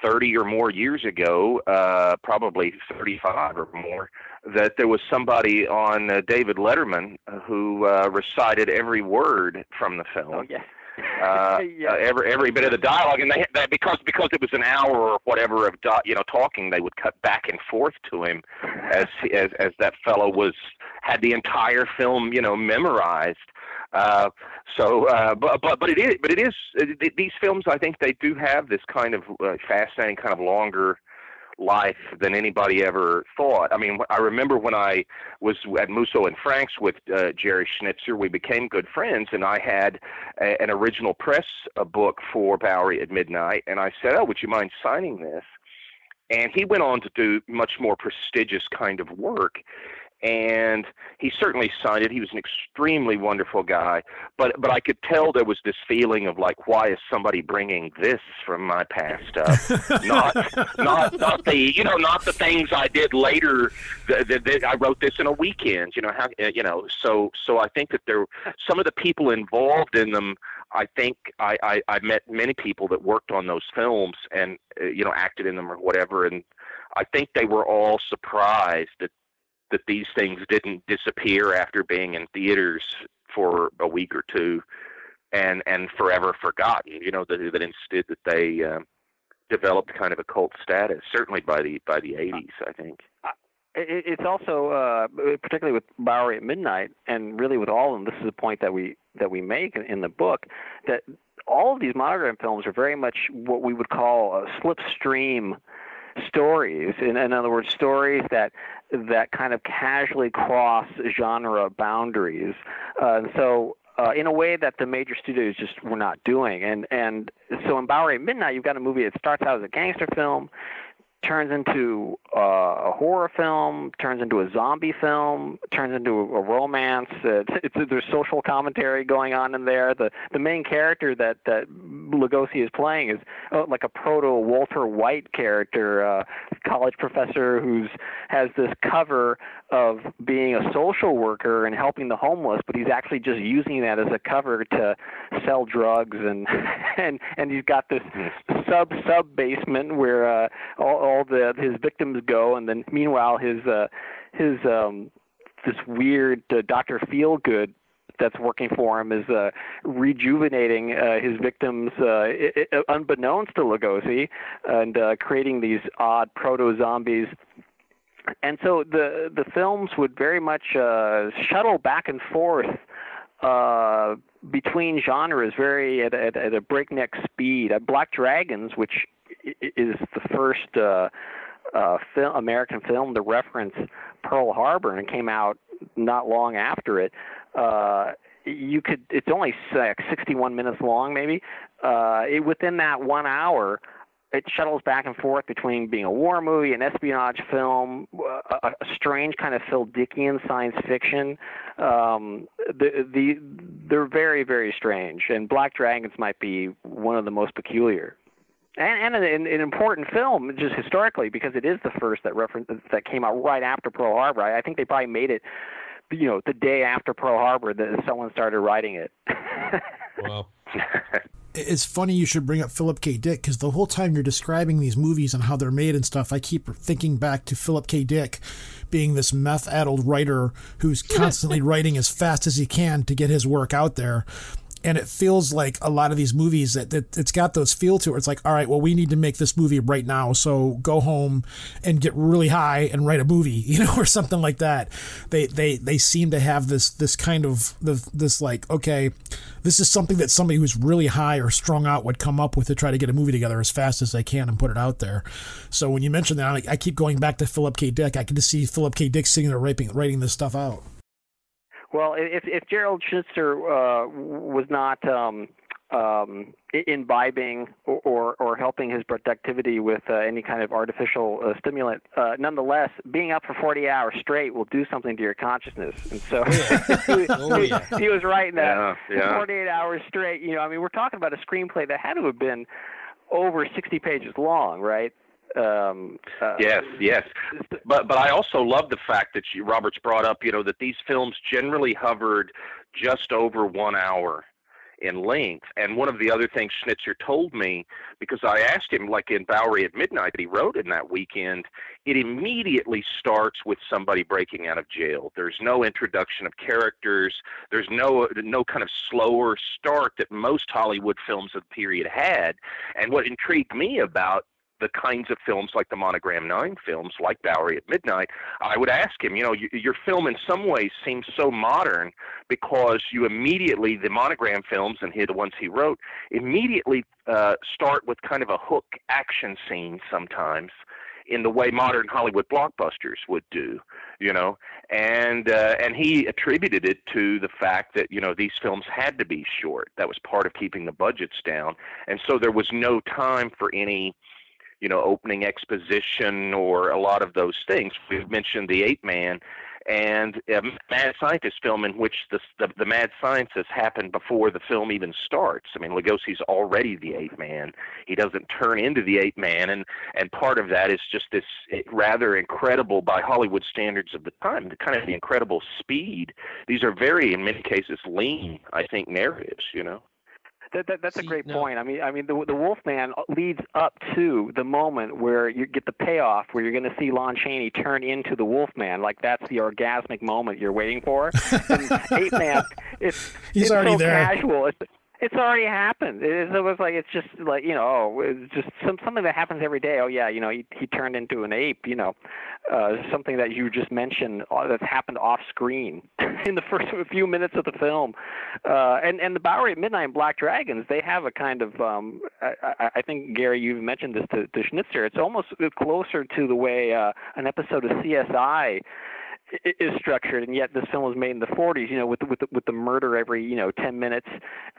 30 or more years ago, uh, probably 35 or more, that there was somebody on uh, David Letterman who uh, recited every word from the film. Oh yeah. Uh, Yeah. uh, every every bit of the dialogue, and they, they because because it was an hour or whatever of di- you know talking, they would cut back and forth to him as as as that fellow was had the entire film you know memorized. Uh, so, uh, but but but it is but it is uh, th- these films. I think they do have this kind of uh, fascinating, kind of longer life than anybody ever thought. I mean, I remember when I was at Musso and Frank's with uh, Jerry Schnitzer, we became good friends, and I had a, an original press a book for Bowery at Midnight, and I said, "Oh, would you mind signing this?" And he went on to do much more prestigious kind of work. And he certainly signed it. He was an extremely wonderful guy, but but I could tell there was this feeling of like, why is somebody bringing this from my past up? not not not the you know not the things I did later. That, that, that I wrote this in a weekend. You know how uh, you know. So so I think that there some of the people involved in them. I think I, I I met many people that worked on those films and uh, you know acted in them or whatever, and I think they were all surprised that that these things didn't disappear after being in theaters for a week or two, and and forever forgotten. You know that that instead that they uh, developed kind of a cult status. Certainly by the by the 80s, I think. It- It's also, uh, particularly with Bowery at Midnight, and really with all of them. This is a point that we that we make in, in the book that all of these monogram films are very much what we would call a slipstream stories. In, in other words, stories that that kind of casually cross genre boundaries. Uh, and so. Uh, in a way that the major studios just were not doing, and and so in Bowery Midnight, you've got a movie that starts out as a gangster film, turns into uh, a horror film, turns into a zombie film, turns into a romance. Uh, it's, it's, there's social commentary going on in there. The the main character that that Lugosi is playing is uh, like a proto Walter White character, uh, college professor who's has this cover of being a social worker and helping the homeless, but he's actually just using that as a cover to sell drugs and and and he's got this sub sub basement where uh, all, all the his victims go, and then meanwhile his uh, his um, this weird uh, Doctor Feelgood that's working for him is uh, rejuvenating uh, his victims, uh, i i unbeknownst to Lugosi, and uh, creating these odd proto zombies. And so the the films would very much uh, shuttle back and forth uh, between genres, very at, at, at a breakneck speed. Uh, Black Dragons, which is the first uh, uh, film, American film to reference Pearl Harbor and came out not long after it. Uh, you could it's only like 61 minutes long maybe uh it, within that one hour it shuttles back and forth between being a war movie, an espionage film, a, a strange kind of Phil Dickian science fiction. Um, the the they're very very strange, and Black Dragons might be one of the most peculiar. And, and an, an important film, just historically, because it is the first that reference that came out right after Pearl Harbor. I, I think they probably made it, you know, the day after Pearl Harbor that someone started writing it. Wow. it's funny you should bring up Philip K. Dick because the whole time you're describing these movies and how they're made and stuff, I keep thinking back to Philip K. Dick being this meth addled writer who's constantly writing as fast as he can to get his work out there. And it feels like a lot of these movies that, that it's got those feel to it. It's like, all right, well, we need to make this movie right now. So go home and get really high and write a movie, you know, or something like that. They they they seem to have this this kind of the this like, okay, this is something that somebody who's really high or strung out would come up with to try to get a movie together as fast as they can and put it out there. So when you mention that, I, I keep going back to Philip K. Dick. I can just see Philip K. Dick sitting there writing writing this stuff out. Well, if if Gerald Schnitzer uh, was not um, um, imbibing or, or or helping his productivity with uh, any kind of artificial uh, stimulant, uh, nonetheless, being up for 40 hours straight will do something to your consciousness. And so he, Oh, he- he was right in that. Yeah, yeah. 48 hours straight. You know, I mean, we're talking about a screenplay that had to have been over 60 pages long, right? Um, uh, Yes, yes. But but I also love the fact that you, Roberts brought up, you know, that these films generally hovered just over one hour in length. And one of the other things Schnitzer told me, because I asked him, like in Bowery at Midnight that he wrote in that weekend, it immediately starts with somebody breaking out of jail. There's no introduction of characters. There's no no kind of slower start that most Hollywood films of the period had. And what intrigued me about the kinds of films like the Monogram Nine films, like Bowery at Midnight, I would ask him, you know, you, your film in some ways seems so modern because you immediately, the Monogram films and he, the ones he wrote, immediately uh, start with kind of a hook action scene sometimes in the way modern Hollywood blockbusters would do, you know, and uh, and he attributed it to the fact that you know these films had to be short. That was part of keeping the budgets down, and so there was no time for any you know, opening exposition or a lot of those things. We've mentioned the Ape Man and a Mad Scientist film in which the, the the mad scientist happened before the film even starts. I mean, Lugosi's already the Ape Man. He doesn't turn into the Ape Man, and and part of that is just this rather incredible by Hollywood standards of the time, the kind of the incredible speed. These are very, in many cases, lean. I think narratives. You know. That, that, that's See, a great no. point. I mean, I mean, the the Wolfman leads up to the moment where you get the payoff, where you're going to see Lon Chaney turn into the Wolfman. Like that's the orgasmic moment you're waiting for. And Ape Man, it's He's it's already so there. casual. It's, it's already happened. It was like it's just like you know, oh, it's just some, something that happens every day. Oh yeah, you know, he he turned into an ape. You know, uh, something that you just mentioned uh, that's happened off screen in the first few minutes of the film. Uh, and and the Bowery at Midnight and Black Dragons, they have a kind of um, I, I, think Gary, you've mentioned this to, to Schnitzer. It's almost closer to the way uh, an episode of CSI is structured, and yet this film was made in the 40s. You know, with with with the murder every you know 10 minutes,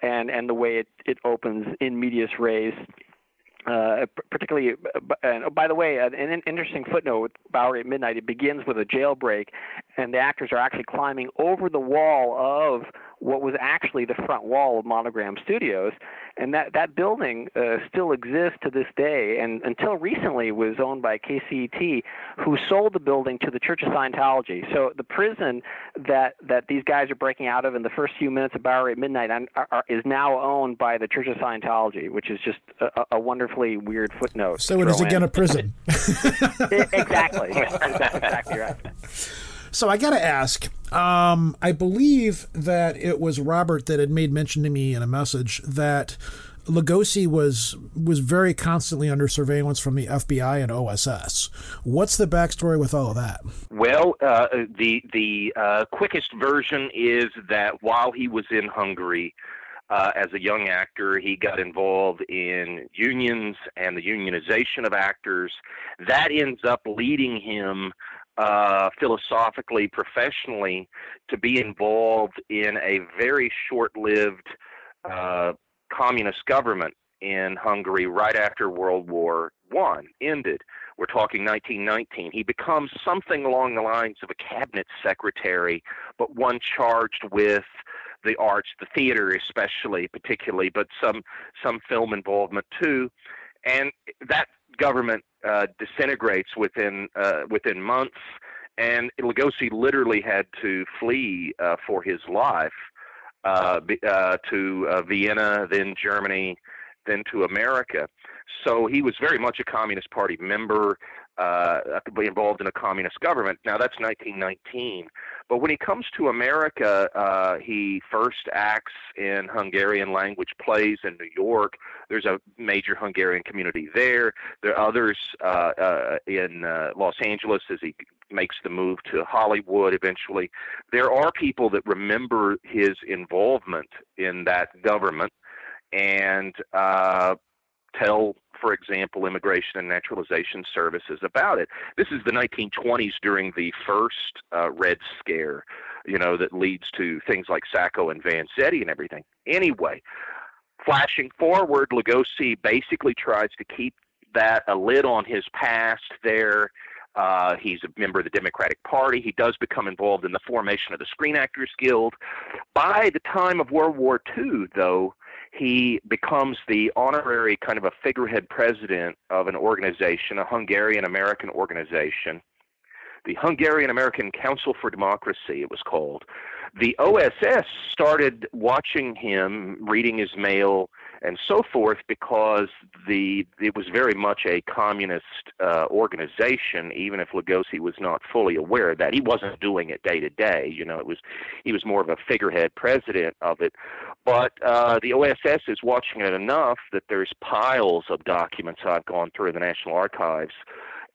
and and the way it it opens in medias res. Uh, particularly, uh, and oh, by the way, uh, an, an interesting footnote with Bowery at Midnight. It begins with a jailbreak, and the actors are actually climbing over the wall of what was actually the front wall of Monogram Studios, and that that building uh, still exists to this day, and until recently was owned by KCET, who sold the building to the Church of Scientology. So the prison that that these guys are breaking out of in the first few minutes of Bowery at Midnight are, are, is now owned by the Church of Scientology, which is just a, a wonderfully weird footnote. So it is throw again in. a prison. Exactly. That's exactly right. So I got to ask. Um, I believe that it was Robert that had made mention to me in a message that Lugosi was was very constantly under surveillance from the FBI and OSS. What's the backstory with all of that? Well, uh, the the uh, quickest version is that while he was in Hungary uh, as a young actor, he got involved in unions and the unionization of actors. That ends up leading him uh, philosophically, professionally, to be involved in a very short-lived uh, communist government in Hungary right after World War One ended. We're talking 1919. He becomes something along the lines of a cabinet secretary, but one charged with the arts, the theater especially, particularly, but some some film involvement too. And that government uh, disintegrates within uh, within months, and Lugosi literally had to flee uh, for his life uh, uh, to uh, Vienna, then Germany, then to America. So he was very much a Communist Party member, uh, involved in a communist government. Now that's 1919. But when he comes to America, uh, he first acts in Hungarian language plays in New York. There's a major Hungarian community there. There are others uh, uh, in uh, Los Angeles as he makes the move to Hollywood eventually. There are people that remember his involvement in that government and uh, tell, for example, Immigration and Naturalization Services about it. This is the 1920s during the first uh, Red Scare, you know, that leads to things like Sacco and Vanzetti and everything. Anyway, flashing forward, Lugosi basically tries to keep that a lid on his past there. Uh, he's a member of the Democratic Party. He does become involved in the formation of the Screen Actors Guild. By the time of World War II, though, he becomes the honorary kind of a figurehead president of an organization, a Hungarian American organization, the Hungarian American Council for Democracy, it was called. The OSS started watching him, reading his mail, and so forth because the it was very much a communist uh, organization, even if Lugosi was not fully aware of that. He wasn't doing it day to day. You know, it was he was more of a figurehead president of it. But uh, the OSS is watching it enough that there's piles of documents I've gone through in the National Archives,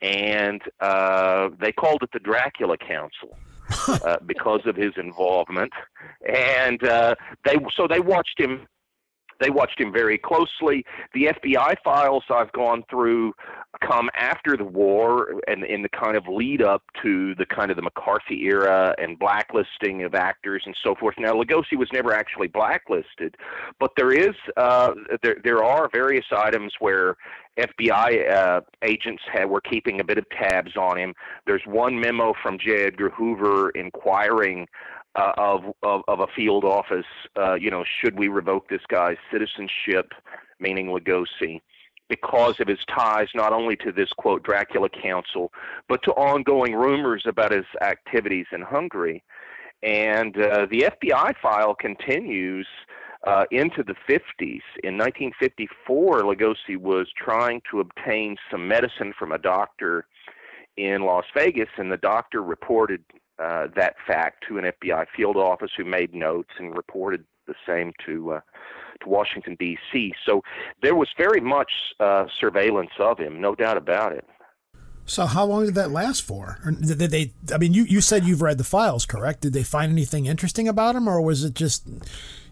and uh, they called it the Dracula Council. uh, because of his involvement, and uh, they so they watched him they watched him very closely. The FBI files I've gone through come after the war and in the kind of lead up to the kind of the McCarthy era and blacklisting of actors and so forth. Now Lugosi was never actually blacklisted, but there is uh, there there are various items where FBI uh, agents had, were keeping a bit of tabs on him. There's one memo from J. Edgar Hoover inquiring uh, of, of of a field office. Uh, you know, should we revoke this guy's citizenship, meaning Lugosi, because of his ties not only to this quote Dracula Council, but to ongoing rumors about his activities in Hungary. And uh, the FBI file continues uh, into the 50s. In 1954, Lugosi was trying to obtain some medicine from a doctor in Las Vegas, and the doctor reported uh, that fact to an FBI field office who made notes and reported the same to uh, to Washington D.C. So there was very much uh, surveillance of him, no doubt about it. So how long did that last for? Or did they? I mean, you, you said you've read the files, correct? Did they find anything interesting about him, or was it just,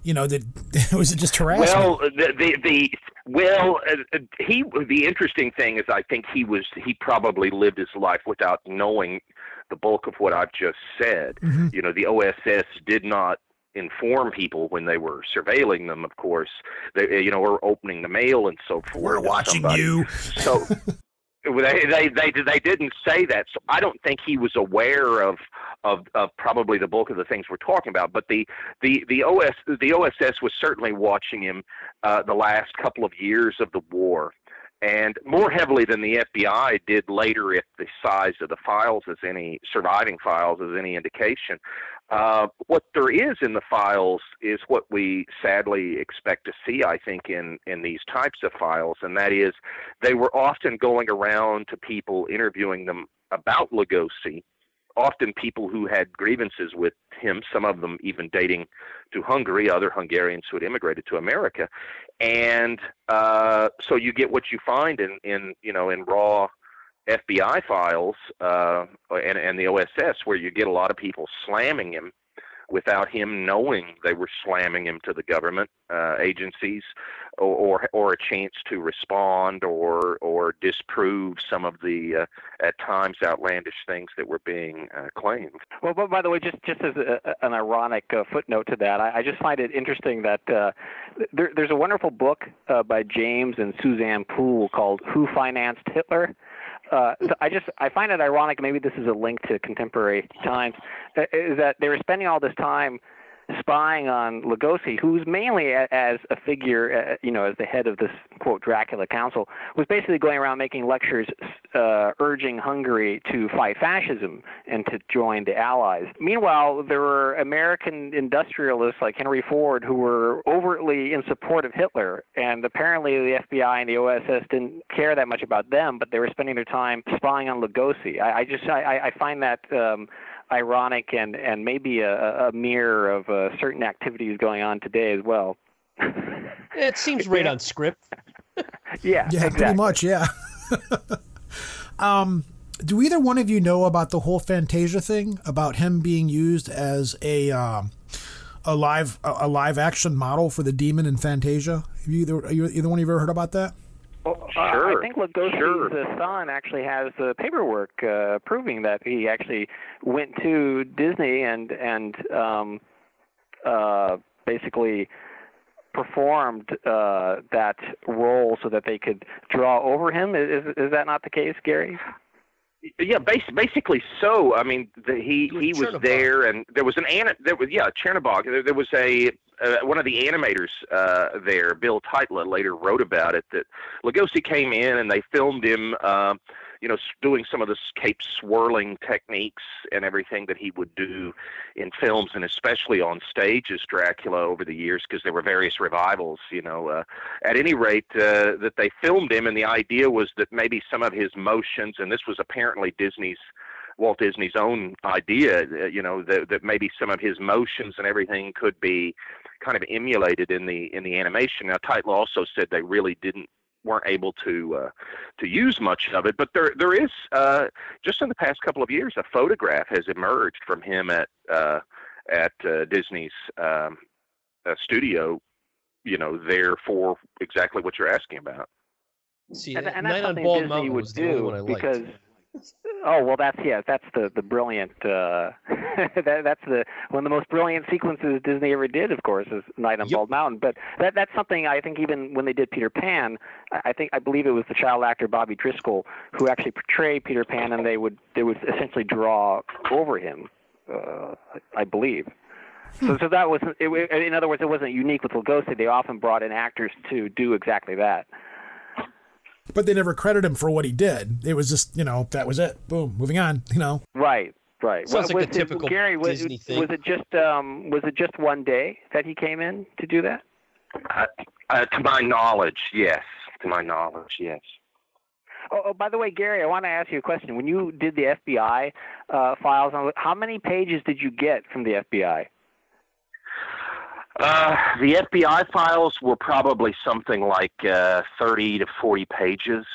you know, did was it just harassment? Well, the the, the well, uh, he the interesting thing is I think he was he probably lived his life without knowing the bulk of what I've just said. Mm-hmm. You know, the OSS did not inform people when they were surveilling them of course they you know or opening the mail and so forth We're watching somebody. you. so they, they they they didn't say that so i don't think he was aware of of of probably the bulk of the things we're talking about but the the the os the oss was certainly watching him uh the last couple of years of the war and more heavily than the FBI did later if the size of the files is any surviving files is any indication. Uh, what there is in the files is what we sadly expect to see, I think, in, in these types of files, and that is they were often going around to people interviewing them about Lugosi, often people who had grievances with him, some of them even dating to Hungary, other Hungarians who had immigrated to America, and uh, so you get what you find in, in you know in raw FBI files uh, and, and the OSS, where you get a lot of people slamming him without him knowing they were slamming him to the government uh, agencies, or, or a chance to respond or or disprove some of the uh, at times outlandish things that were being uh, claimed. Well, but by the way, just just as a, an ironic uh, footnote to that, I, I just find it interesting that uh, there, there's a wonderful book uh, by James and Suzanne Pool called "Who Financed Hitler." Uh, so I just I find it ironic. Maybe this is a link to contemporary times. uh, Is that they were spending all this time spying on Lugosi, who's mainly a, as a figure, uh, you know, as the head of this quote Dracula Council, was basically going around making lectures uh, urging Hungary to fight fascism and to join the Allies. Meanwhile, there were American industrialists like Henry Ford who were overtly in support of Hitler, and apparently the FBI and the OSS didn't care that much about them, but they were spending their time spying on Lugosi. I, I just I, I find that. Um, ironic and and maybe a, a mirror of uh, certain activities going on today as well. It seems right on script. Yeah, Yeah, exactly. pretty much. Yeah. um, do either one of you know about the whole Fantasia thing about him being used as a um, a live a, a live action model for the demon in Fantasia? Have you either either one of you ever heard about that? Well, uh, Sure, I think Lugosi's sure. son actually has the paperwork uh, proving that he actually went to Disney and and um, uh, basically performed uh, that role so that they could draw over him. Is is that not the case, Gary? Yeah, bas- basically so. I mean, the, he was he was Chernobog. there, and there was an an there was yeah Chernobog. There, there was a uh, one of the animators uh, there, Bill Tytla, later wrote about it that Lugosi came in and they filmed him, uh, you know, doing some of the cape swirling techniques and everything that he would do in films and especially on stage as Dracula over the years because there were various revivals, you know. Uh, at any rate, uh, that they filmed him, and the idea was that maybe some of his motions, and this was apparently Disney's Walt Disney's own idea, uh, you know, that, that maybe some of his motions and everything could be kind of emulated in the in the animation. Now, Tytla also said they really didn't weren't able to uh, to use much of it, but there there is uh, just in the past couple of years a photograph has emerged from him at uh, at uh, Disney's um, uh, studio, you know, there for exactly what you're asking about. See, and, and that's Night on something Bald Disney Mountain would was the only do one liked. because oh well that's yeah that's the the brilliant uh that that's the one of the most brilliant sequences Disney ever did of course is Night on Yep. Bald Mountain but that that's something I think even when they did Peter Pan I think I believe it was the child actor Bobby Driscoll who actually portrayed Peter Pan and they would they would essentially draw over him uh I believe so, so that was, it, in other words, it wasn't unique with Lugosi. They often brought in actors to do exactly that. But they never credit him for what he did. It was just you know that was it. Boom, moving on. You know. Right, right. Sounds Wa- like was a it- typical Gary, was, Disney thing. Was it just um, was it just one day that he came in to do that? Uh, uh, to my knowledge, yes. To my knowledge, yes. Oh, oh, by the way, Gary, I want to ask you a question. When you did the FBI uh, files, how many pages did you get from the FBI? Uh, the FBI files were probably something like uh, 30 to 40 pages,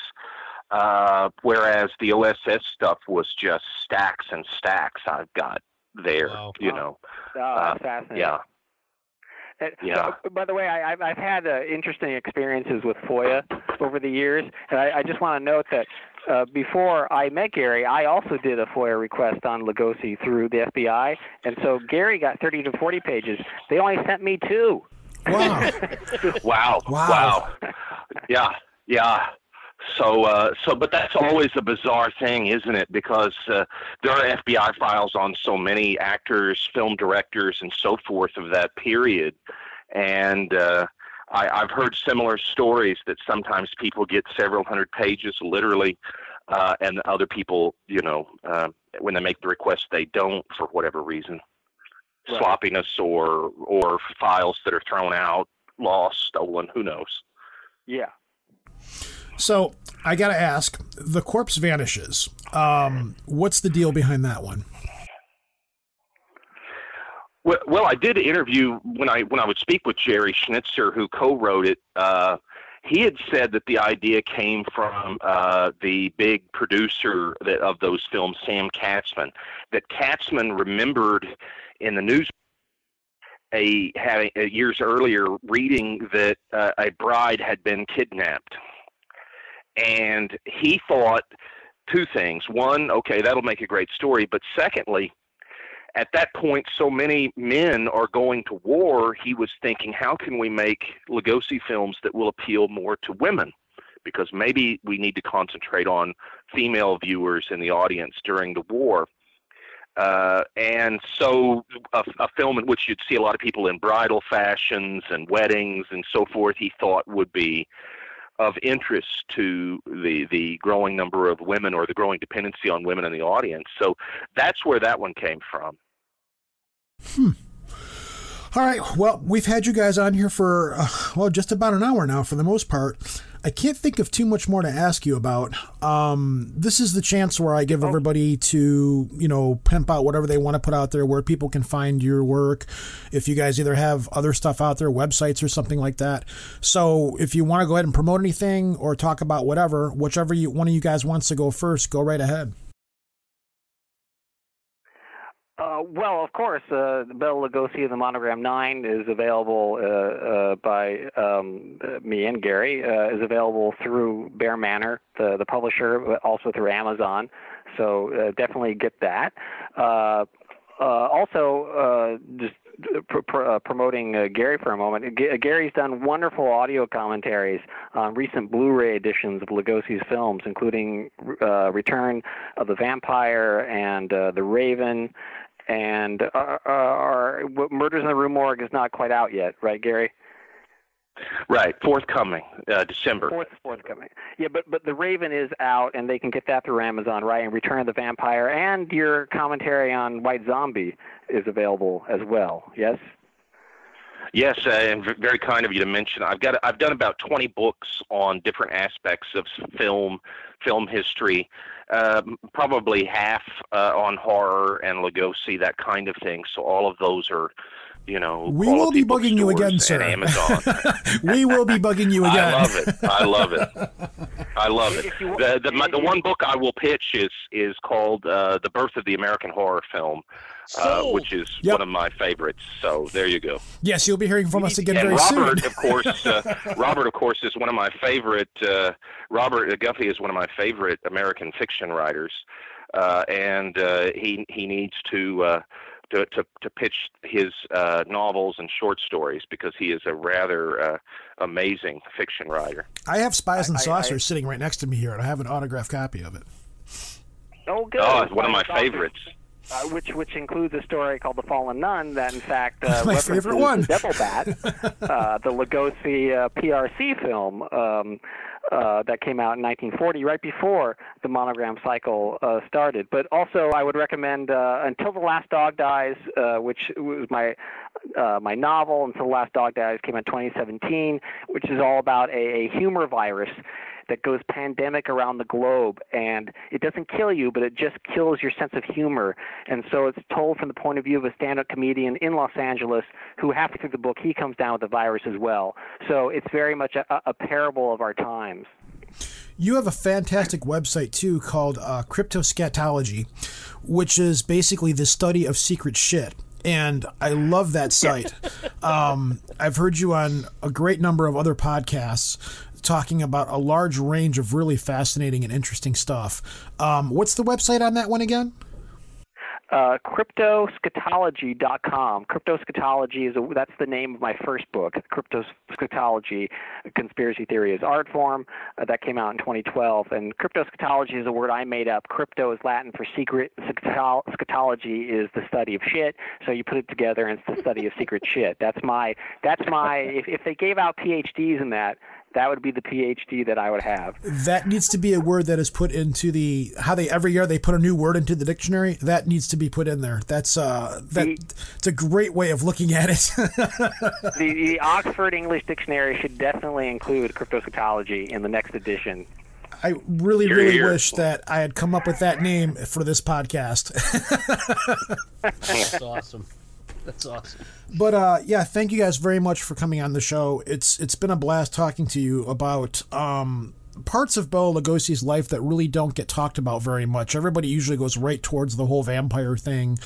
uh, whereas the OSS stuff was just stacks and stacks I've got there, Wow. you know. Oh, Uh, fascinating. Yeah. Yeah. uh, by the way, I, I've, I've had uh, interesting experiences with FOIA over the years, and I, I just want to note that uh, before I met Gary, I also did a FOIA request on Lugosi through the FBI, and so Gary got 30 to 40 pages. They only sent me two. Wow. Wow. Wow. Yeah. Yeah. So, uh, so, but that's always a bizarre thing, isn't it? Because uh, there are FBI files on so many actors, film directors, and so forth of that period, and uh, I, I've heard similar stories that sometimes people get several hundred pages, literally, uh, and other people, you know, uh, when they make the request, they don't for whatever reason, Right. sloppiness or or files that are thrown out, lost, stolen, who knows. Yeah. So I got to ask the corpse vanishes. Um, what's the deal behind that one? Well, well, I did interview when I when I would speak with Jerry Schnitzer, who co-wrote it. Uh, he had said that the idea came from uh, the big producer that, of those films, Sam Katzman. That Katzman remembered in the news a uh, years earlier reading that uh, a bride had been kidnapped, and he thought two things: one, okay, that'll make a great story, but secondly at that point, so many men are going to war. He was thinking, how can we make Lugosi films that will appeal more to women? Because maybe we need to concentrate on female viewers in the audience during the war. Uh, and so, a, a film in which you'd see a lot of people in bridal fashions and weddings and so forth, he thought would be of interest to the the growing number of women or the growing dependency on women in the audience. So that's where that one came from. Hmm. All right. Well, we've had you guys on here for, uh, well, just about an hour now for the most part. I can't think of too much more to ask you about. Um, this is the chance where I give everybody to, you know, pimp out whatever they want to put out there where people can find your work. If you guys either have other stuff out there, websites or something like that. So if you want to go ahead and promote anything or talk about whatever, whichever you, one of you guys wants to go first, go right ahead. Uh, well, of course, uh, Bela Lugosi of the Monogram 9 is available uh, uh, by um, uh, me and Gary, uh, is available through Bear Manor, the, the publisher, but also through Amazon. So definitely get that. Also, just pr- pr- promoting Gary for a moment. G- Gary's done wonderful audio commentaries on recent Blu-ray editions of Lugosi's films, including Return of the Vampire and The Raven. And uh, uh, our Murders in the Rue Morgue is not quite out yet, right, Gary? Right, forthcoming, uh, December. Fourth, forthcoming. Yeah, but but the Raven is out, and they can get that through Amazon, right? And Return of the Vampire, and your commentary on White Zombie is available as well. Yes. Yes, uh, and very kind of you to mention. I've got I've done about twenty books on different aspects of film, film history. Uh, probably half uh, on horror and Lugosi, that kind of thing. So all of those are, you know, We will be bugging you again, sir. Amazon. we will be bugging you again. I love it. I love it. I love it. The the, my, the one book I will pitch is is called uh, "The Birth of the American Horror Film," uh, which is Yep. one of my favorites. So there you go. Yes, you'll be hearing from us again and very Robert, soon. of course, uh, Robert, of course, is one of my favorite. Uh, Robert Guffey is one of my favorite American fiction writers, uh, and uh, he he needs to. To, to, to pitch his uh, novels and short stories because he is a rather uh, amazing fiction writer. I have Spies and I- I- Saucers sitting right next to me here, and I have an autographed copy of it. Oh, good. Oh, it's one of my Spies favorites. Uh, which which includes a story called The Fallen Nun that in fact uh, My favorite one. the Devil Bat, uh, the Lugosi uh, PRC film. Um, uh, that came out in 1940, right before the monogram cycle uh, started. But also, I would recommend uh, Until the Last Dog Dies, uh, which was my uh, my novel. Until the Last Dog Dies came out in 2017, which is all about a, a humor virus that goes pandemic around the globe and it doesn't kill you but it just kills your sense of humor and so it's told from the point of view of a stand-up comedian in los angeles who halfway through the book he comes down with the virus as well so it's very much a, a parable of our times You have a fantastic website too called uh, Cryptoscatology, which is basically the study of secret shit. And I love that site. um, I've heard you on a great number of other podcasts talking about a large range of really fascinating and interesting stuff. Um, what's the website on that one again? uh, cryptoscatology.com. Cryptoscatology is a, that's the name of my first book. Cryptoscatology, conspiracy theory is art form. Uh, that came out in 2012. And cryptoscatology is a word I made up. Crypto is Latin for secret. Scatol- Scatology is the study of shit. So you put it together, and it's the study of secret shit. That's my. That's my. If, if they gave out PhDs in that, that would be the PhD that I would have. That needs to be a word that is put into the how they every year they put a new word into the dictionary. That needs to be put in there. That's uh that The- it's a great way of looking at it. the, the Oxford English Dictionary should definitely include cryptoscatology in the next edition. I really, You're really here. wish that I had come up with that name for this podcast. That's awesome. That's awesome. but uh, yeah, thank you guys very much for coming on the show. It's it's been a blast talking to you about um, parts of Bela Lugosi's life that really don't get talked about very much. Everybody usually goes right towards the whole vampire thing,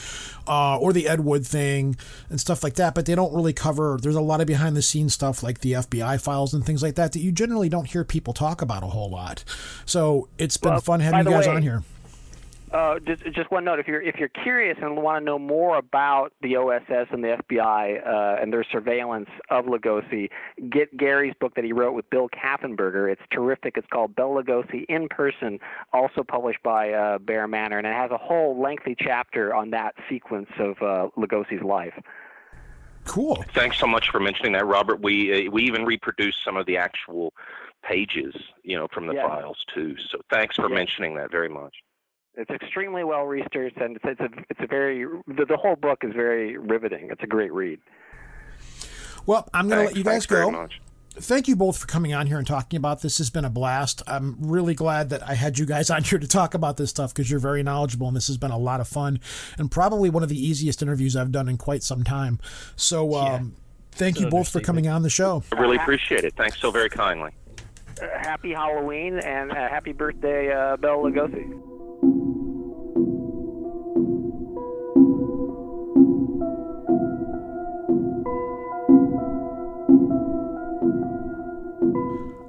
uh, or the Ed Wood thing and stuff like that. But they don't really cover. There's a lot of behind the scenes stuff like the FBI files and things like that that you generally don't hear people talk about a whole lot. So it's been Well, fun having you guys way- on here. Uh, just, just one note: if you're if you're curious and want to know more about the OSS and the FBI uh, and their surveillance of Lugosi, get Gary's book that he wrote with Bill Kaffenberger. It's terrific. It's called Bela Lugosi in Person, also published by uh, Bear Manor, and it has a whole lengthy chapter on that sequence of uh, Lugosi's life. Cool. Thanks so much for mentioning that, Robert. We uh, we even reproduced some of the actual pages, you know, from the Yeah. files too. So thanks for Yeah. mentioning that very much. It's extremely well researched, and it's, it's a it's a very the, the whole book is very riveting. It's a great read. Well, I'm going to let you guys go. Thank you both for coming on here and talking about this. Has been a blast. I'm really glad that I had you guys on here to talk about this stuff because you're very knowledgeable and this has been a lot of fun and probably one of the easiest interviews I've done in quite some time. So, um, thank you both for coming on the show. I really appreciate it. Thanks so very kindly. Uh, happy Halloween and uh, happy birthday, uh, Bela Lugosi.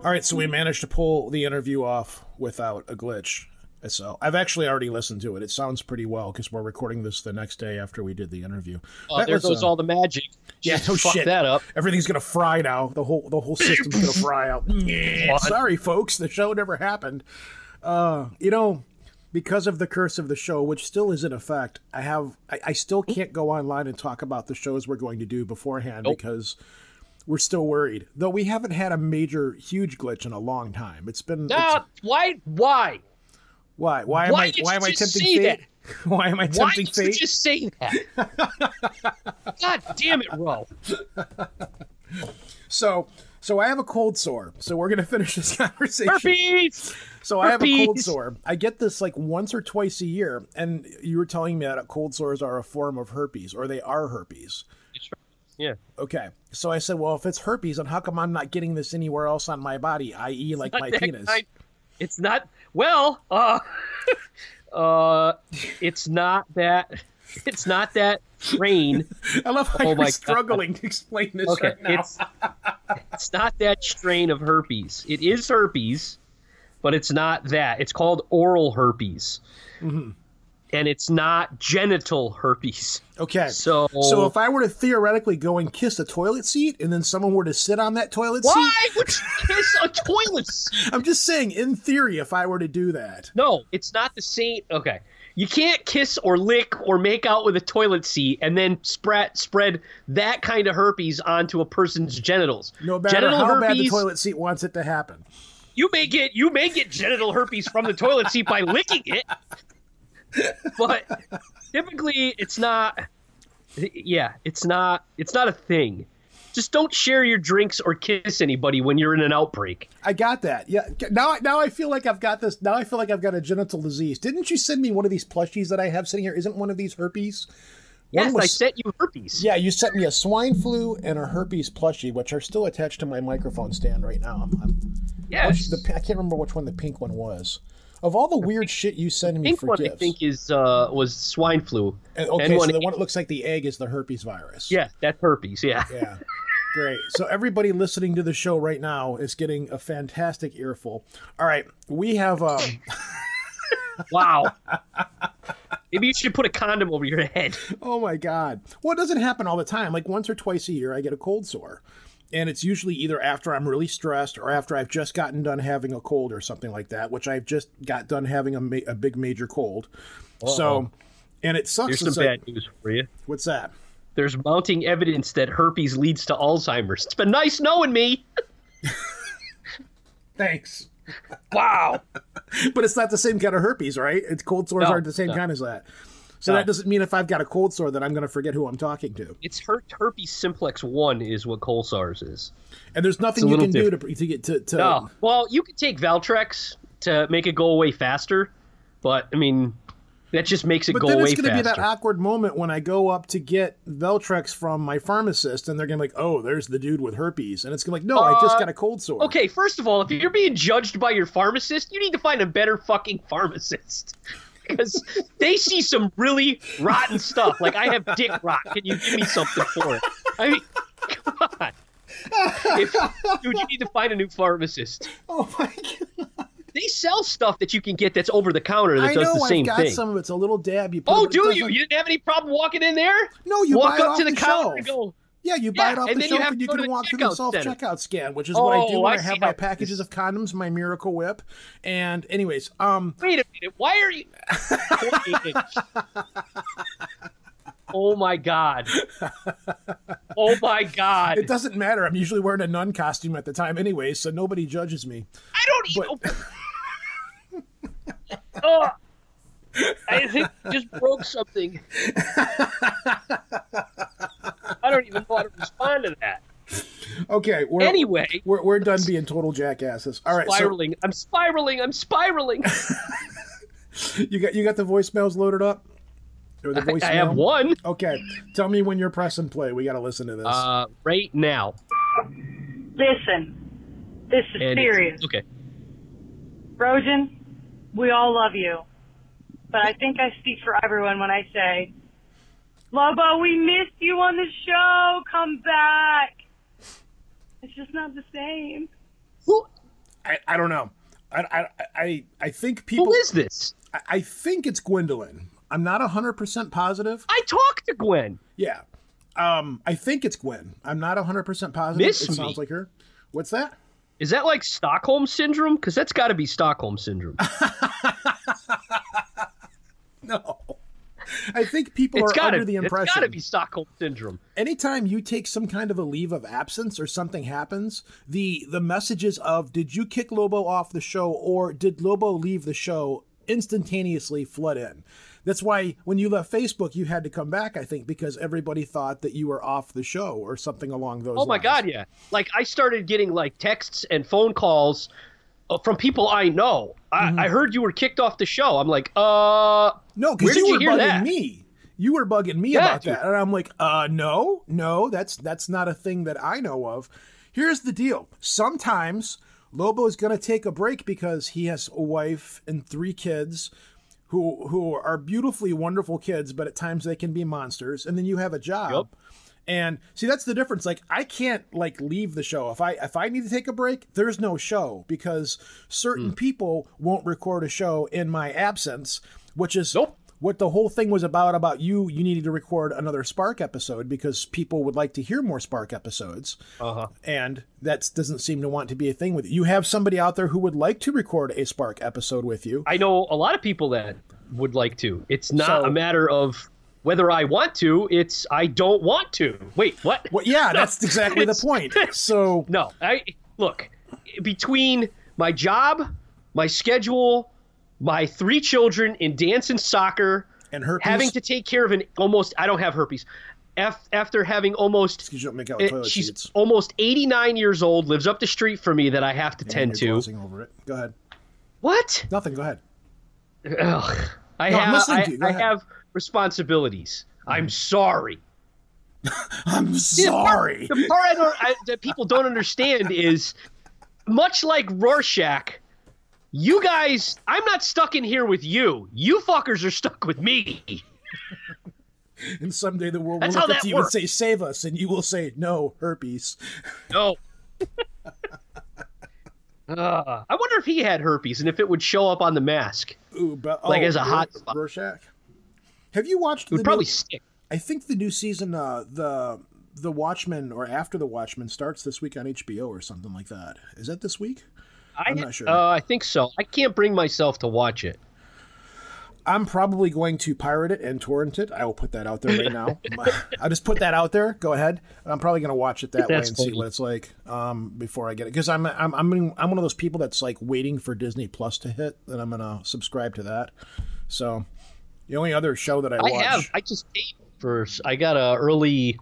All right, so we managed to pull the interview off without a glitch. So I've actually already listened to it. It sounds pretty well because we're recording this the next day after we did the interview. Oh, That there was, goes uh, all the magic. Yeah, Just no fuck shit. that up. Everything's gonna fry now. The whole the whole system's gonna fry out. Sorry, folks, the show never happened. Uh, you know, because of the curse of the show, which still is in effect, I have I, I still can't go online and talk about the shows we're going to do beforehand Nope. because we're still worried. Though we haven't had a major huge glitch in a long time. It's been it's- Ah, why? Why? why why am why I why am I tempting fate? Why am I Why tempting did you fate? just say that? God damn it, Ro. So so I have a cold sore. So we're gonna finish this conversation. Herpes. So I have a cold sore. I get this like once or twice a year, and you were telling me that cold sores are a form of herpes, or they are herpes. Yeah. Okay. So I said, well, if it's herpes, then how come I'm not getting this anywhere else on my body, i.e., like my penis? kind- It's not. Well, uh, uh, it's not that. It's not that strain. I love how Oh you're my God. struggling to explain this Okay, right now. it's it's not that strain of herpes. It is herpes, but it's not that. It's called oral herpes, Mm-hmm. And it's not genital herpes. Okay. So, So if I were to theoretically go and kiss a toilet seat, and then someone were to sit on that toilet why seat, why would you kiss a toilet seat? I'm just saying, in theory, if I were to do that, No, it's not the same. Okay. You can't kiss or lick or make out with a toilet seat and then spread spread that kind of herpes onto a person's genitals. no matter Genital how bad the toilet seat wants it to happen. you may get you may get genital herpes from the toilet seat by licking it, but typically it's not. Yeah, it's not. It's not a thing. Just don't share your drinks or kiss anybody when you're in an outbreak. I got that. Yeah. Now, now I feel like I've got this. Now I feel like I've got a genital disease. Didn't you send me one of these plushies that I have sitting here? Isn't one of these herpes? One Yes, was- I sent you herpes. Yeah, you sent me a swine flu and a herpes plushie, which are still attached to my microphone stand right now. I'm, I'm, Yes. which- the, I can't remember which one the pink one was. Of all the weird shit you send me for one I think is uh was swine flu. and- okay, and so the one that looks like the egg is the herpes virus. Yeah, that's herpes. Yeah. Yeah. Great. So everybody listening to the show right now is getting a fantastic earful. All right, we have um Wow. Maybe you should put a condom over your head. oh my god. Well, it doesn't happen all the time. Like once or twice a year I get a cold sore. And it's usually either after I'm really stressed or after I've just gotten done having a cold or something like that, which I've just got done having a, ma- a big major cold. So, and it sucks. Here's some like- bad news for you. What's that? There's mounting evidence that herpes leads to Alzheimer's. It's been nice knowing me. Thanks. Wow. But it's not the same kind of herpes, right? It's cold sores No, aren't the same no. kind as that. So that doesn't mean if I've got a cold sore that I'm going to forget who I'm talking to. It's her- herpes simplex 1 is what cold sores is. And there's nothing you can do to, to get to. to No. Well, you could take Valtrex to make it go away faster, but I mean, that just makes it But go then away it's going to be that awkward moment when I go up to get Valtrex from my pharmacist, and they're going to be like, "Oh, there's the dude with herpes," and it's going to be like, "No, I just Uh, got a cold sore." Okay, first of all, if you're being judged by your pharmacist, you need to find a better fucking pharmacist. Because they see some really rotten stuff. Like, I have dick rot. Can you give me something for it? I mean, come on. If, dude, you need to find a new pharmacist. Oh my god! They sell stuff that you can get that's over the counter that I does know the same thing. I've got thing. some of it. It's a little dab. You put Oh, it, but it do you? doesn't- You didn't have any problem walking in there? No, you Walk up to the, the counter shelf. and go. Yeah, you buy Yeah, it off the shelf and you can walk through the self checkout scan, which is what I do Oh, when I I, have my packages this- of condoms, my Miracle Whip, and anyways, um, Wait a minute. Why are you? oh my god. Oh my god. it doesn't matter. I'm usually wearing a nun costume at the time, anyways, so nobody judges me. I don't even. oh, I think just broke something. I don't even know how to respond to that. Okay, we're, Anyway, we're we're done being total jackasses. All right, spiraling. I'm spiraling. I'm spiraling. you got you got the voicemails loaded up. Or the voicemail? I have one. Okay, tell me when you're pressing play. We got to listen to this. Uh, right now. Listen, this is And serious. Okay. Rojan, we all love you. But I think I speak for everyone when I say, Lobo, we missed you on the show. Come back. It's just not the same. Who I, I don't know. I, I I I think people. who is this? I, I think it's Gwendolyn. I'm not hundred percent positive. I talked to Gwen. Yeah. Um, I think it's Gwen. I'm not 100% positive. Miss it me. sounds like her. What's that? Is that like Stockholm syndrome? Because that's got to be Stockholm syndrome. No. I think people It's are got under the impression it's got to be Stockholm syndrome. anytime you take some kind of a leave of absence or something happens, the the messages of did you kick Lobo off the show or did Lobo leave the show instantaneously flood in. That's why when you left Facebook, you had to come back. I think because everybody thought that you were off the show or something along those. Oh my lines. god, yeah. Like I started getting like texts and phone calls from people I know. I, I heard you were kicked off the show. I'm like, uh, No, because you you were hear bugging that? me. You were bugging me Yeah, about dude. that, and I'm like, uh, no, no, that's that's not a thing that I know of. Here's the deal: sometimes Lobo is going to take a break because he has a wife and three kids, who who are beautifully wonderful kids, but at times they can be monsters. And then you have a job. Yup. And see that's the difference. Like I can't like leave the show. If I if I need to take a break, there's no show because certain people won't record a show in my absence, which is Nope. what the whole thing was about about you you needed to record another Spark episode because people would like to hear more Spark episodes. uh-huh. And that doesn't seem to want to be a thing with you. You have somebody out there who would like to record a Spark episode with you. I know a lot of people that would like to. It's not So- a matter of whether I want to. It's I don't want to. Wait, what? Well, yeah, No, that's exactly the point. So No, I look between my job, my schedule, my three children in dance and soccer, And herpes. having to take care of an almost I don't have herpes. Af- after having almost Excuse you don't make out with eh, she's seats. almost 89 years old, lives up the street from me that I have to And tend to. over it. Go ahead. What? Nothing. Go ahead. Ugh. I No, have I, to you. Go I have responsibilities. I'm sorry. I'm See, the part- sorry. The part I don't, I, that people don't understand is, much like Rorschach, you guys, I'm not stuck in here with you. You fuckers are stuck with me. And someday the world That's will look at you and say, "Save us," and you will say, "No, herpes." No. Uh, I wonder if he had herpes and if it would show up on the mask. Ooh, but Like oh, as a hot spot. Rorschach. Have you watched? It would the probably new- stick. I think the new season, uh, the the Watchmen or after the Watchmen starts this week on HBO or something like that. Is that this week? I, I'm not sure. Uh, I think so. I can't bring myself to watch it. I'm probably going to pirate it and torrent it. I will put that out there right now. I'll just put that out there. Go ahead. I'm probably going to watch it that way That's and see what it's like um, before I get it. Because I'm I'm I'm I'm one of those people that's like waiting for Disney Plus to hit, and I'm going to subscribe to that. So the only other show that I, I watch. have. I just paid for. I got a early.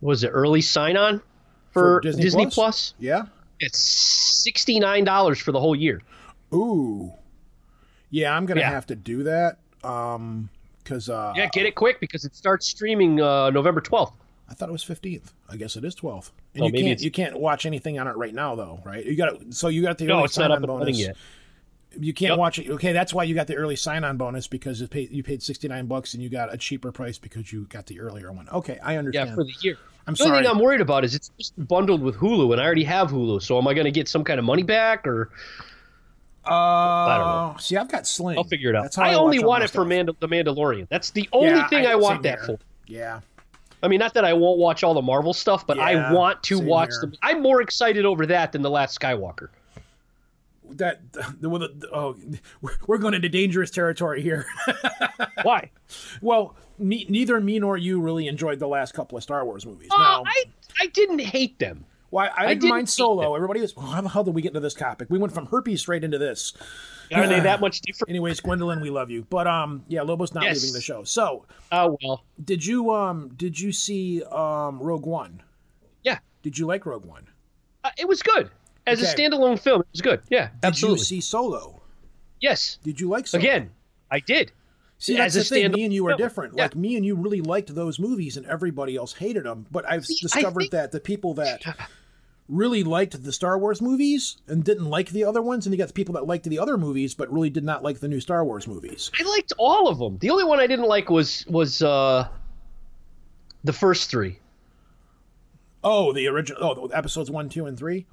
Was it early sign on for, Disney, Plus? Yeah. It's sixty nine dollars for the whole year. Ooh. Yeah, I'm gonna Yeah. have to do that. Um, because uh, Yeah, get it quick because it starts streaming uh, November twelfth. I thought it was 15th. I guess it is 12th. And Oh, you can't you can't watch anything on it right now though, right? You got so you got the No, early it's not up bonus. yet. You can't Yep. watch it. Okay, that's why you got the early sign-on bonus because it paid, you paid 69 bucks and you got a cheaper price because you got the earlier one. Okay, I understand. Yeah, for the year. I'm the only thing I'm worried about is it's just bundled with Hulu, and I already have Hulu. So am I going to get some kind of money back, or uh, I don't know. See, I've got Sling. I'll figure it out. How I only want it for. Mandal- the Mandalorian. That's the only Yeah, thing I, same want that here. for. Yeah. I mean, not that I won't watch all the Marvel stuff, but Yeah, I want to watch here. them. I'm more excited over that than the last Skywalker. That the, well, the, oh, we're- going into dangerous territory here. Why? well, me, neither me nor you really enjoyed the last couple of Star Wars movies. Uh, now, I I didn't hate them. Why I I didn't, didn't mind Solo. them. Everybody was, well, how the hell did we get into this topic? We went from herpes straight into this. Are they that much different? Anyways, Gwendolyn, we love you, but um, yeah, Lobo's not Yes. leaving the show. So, Oh well. did you um, did you see um, Rogue One? Yeah, Did you like Rogue One? uh, it was good as a standalone film. It was good. Yeah, Did absolutely. you see Solo? yes. Did you like Solo? Again, I did. See, as that's a the thing. Me and you are film. different. Yeah. Like me and you really liked those movies, and everybody else hated them. But I've See, discovered think- that the people that really liked the Star Wars movies and didn't like the other ones, and you got the people that liked the other movies but really did not like the new Star Wars movies. I liked all of them. The only one I didn't like was was uh, the first three. Oh, the original. Oh, the episodes one, two, and three.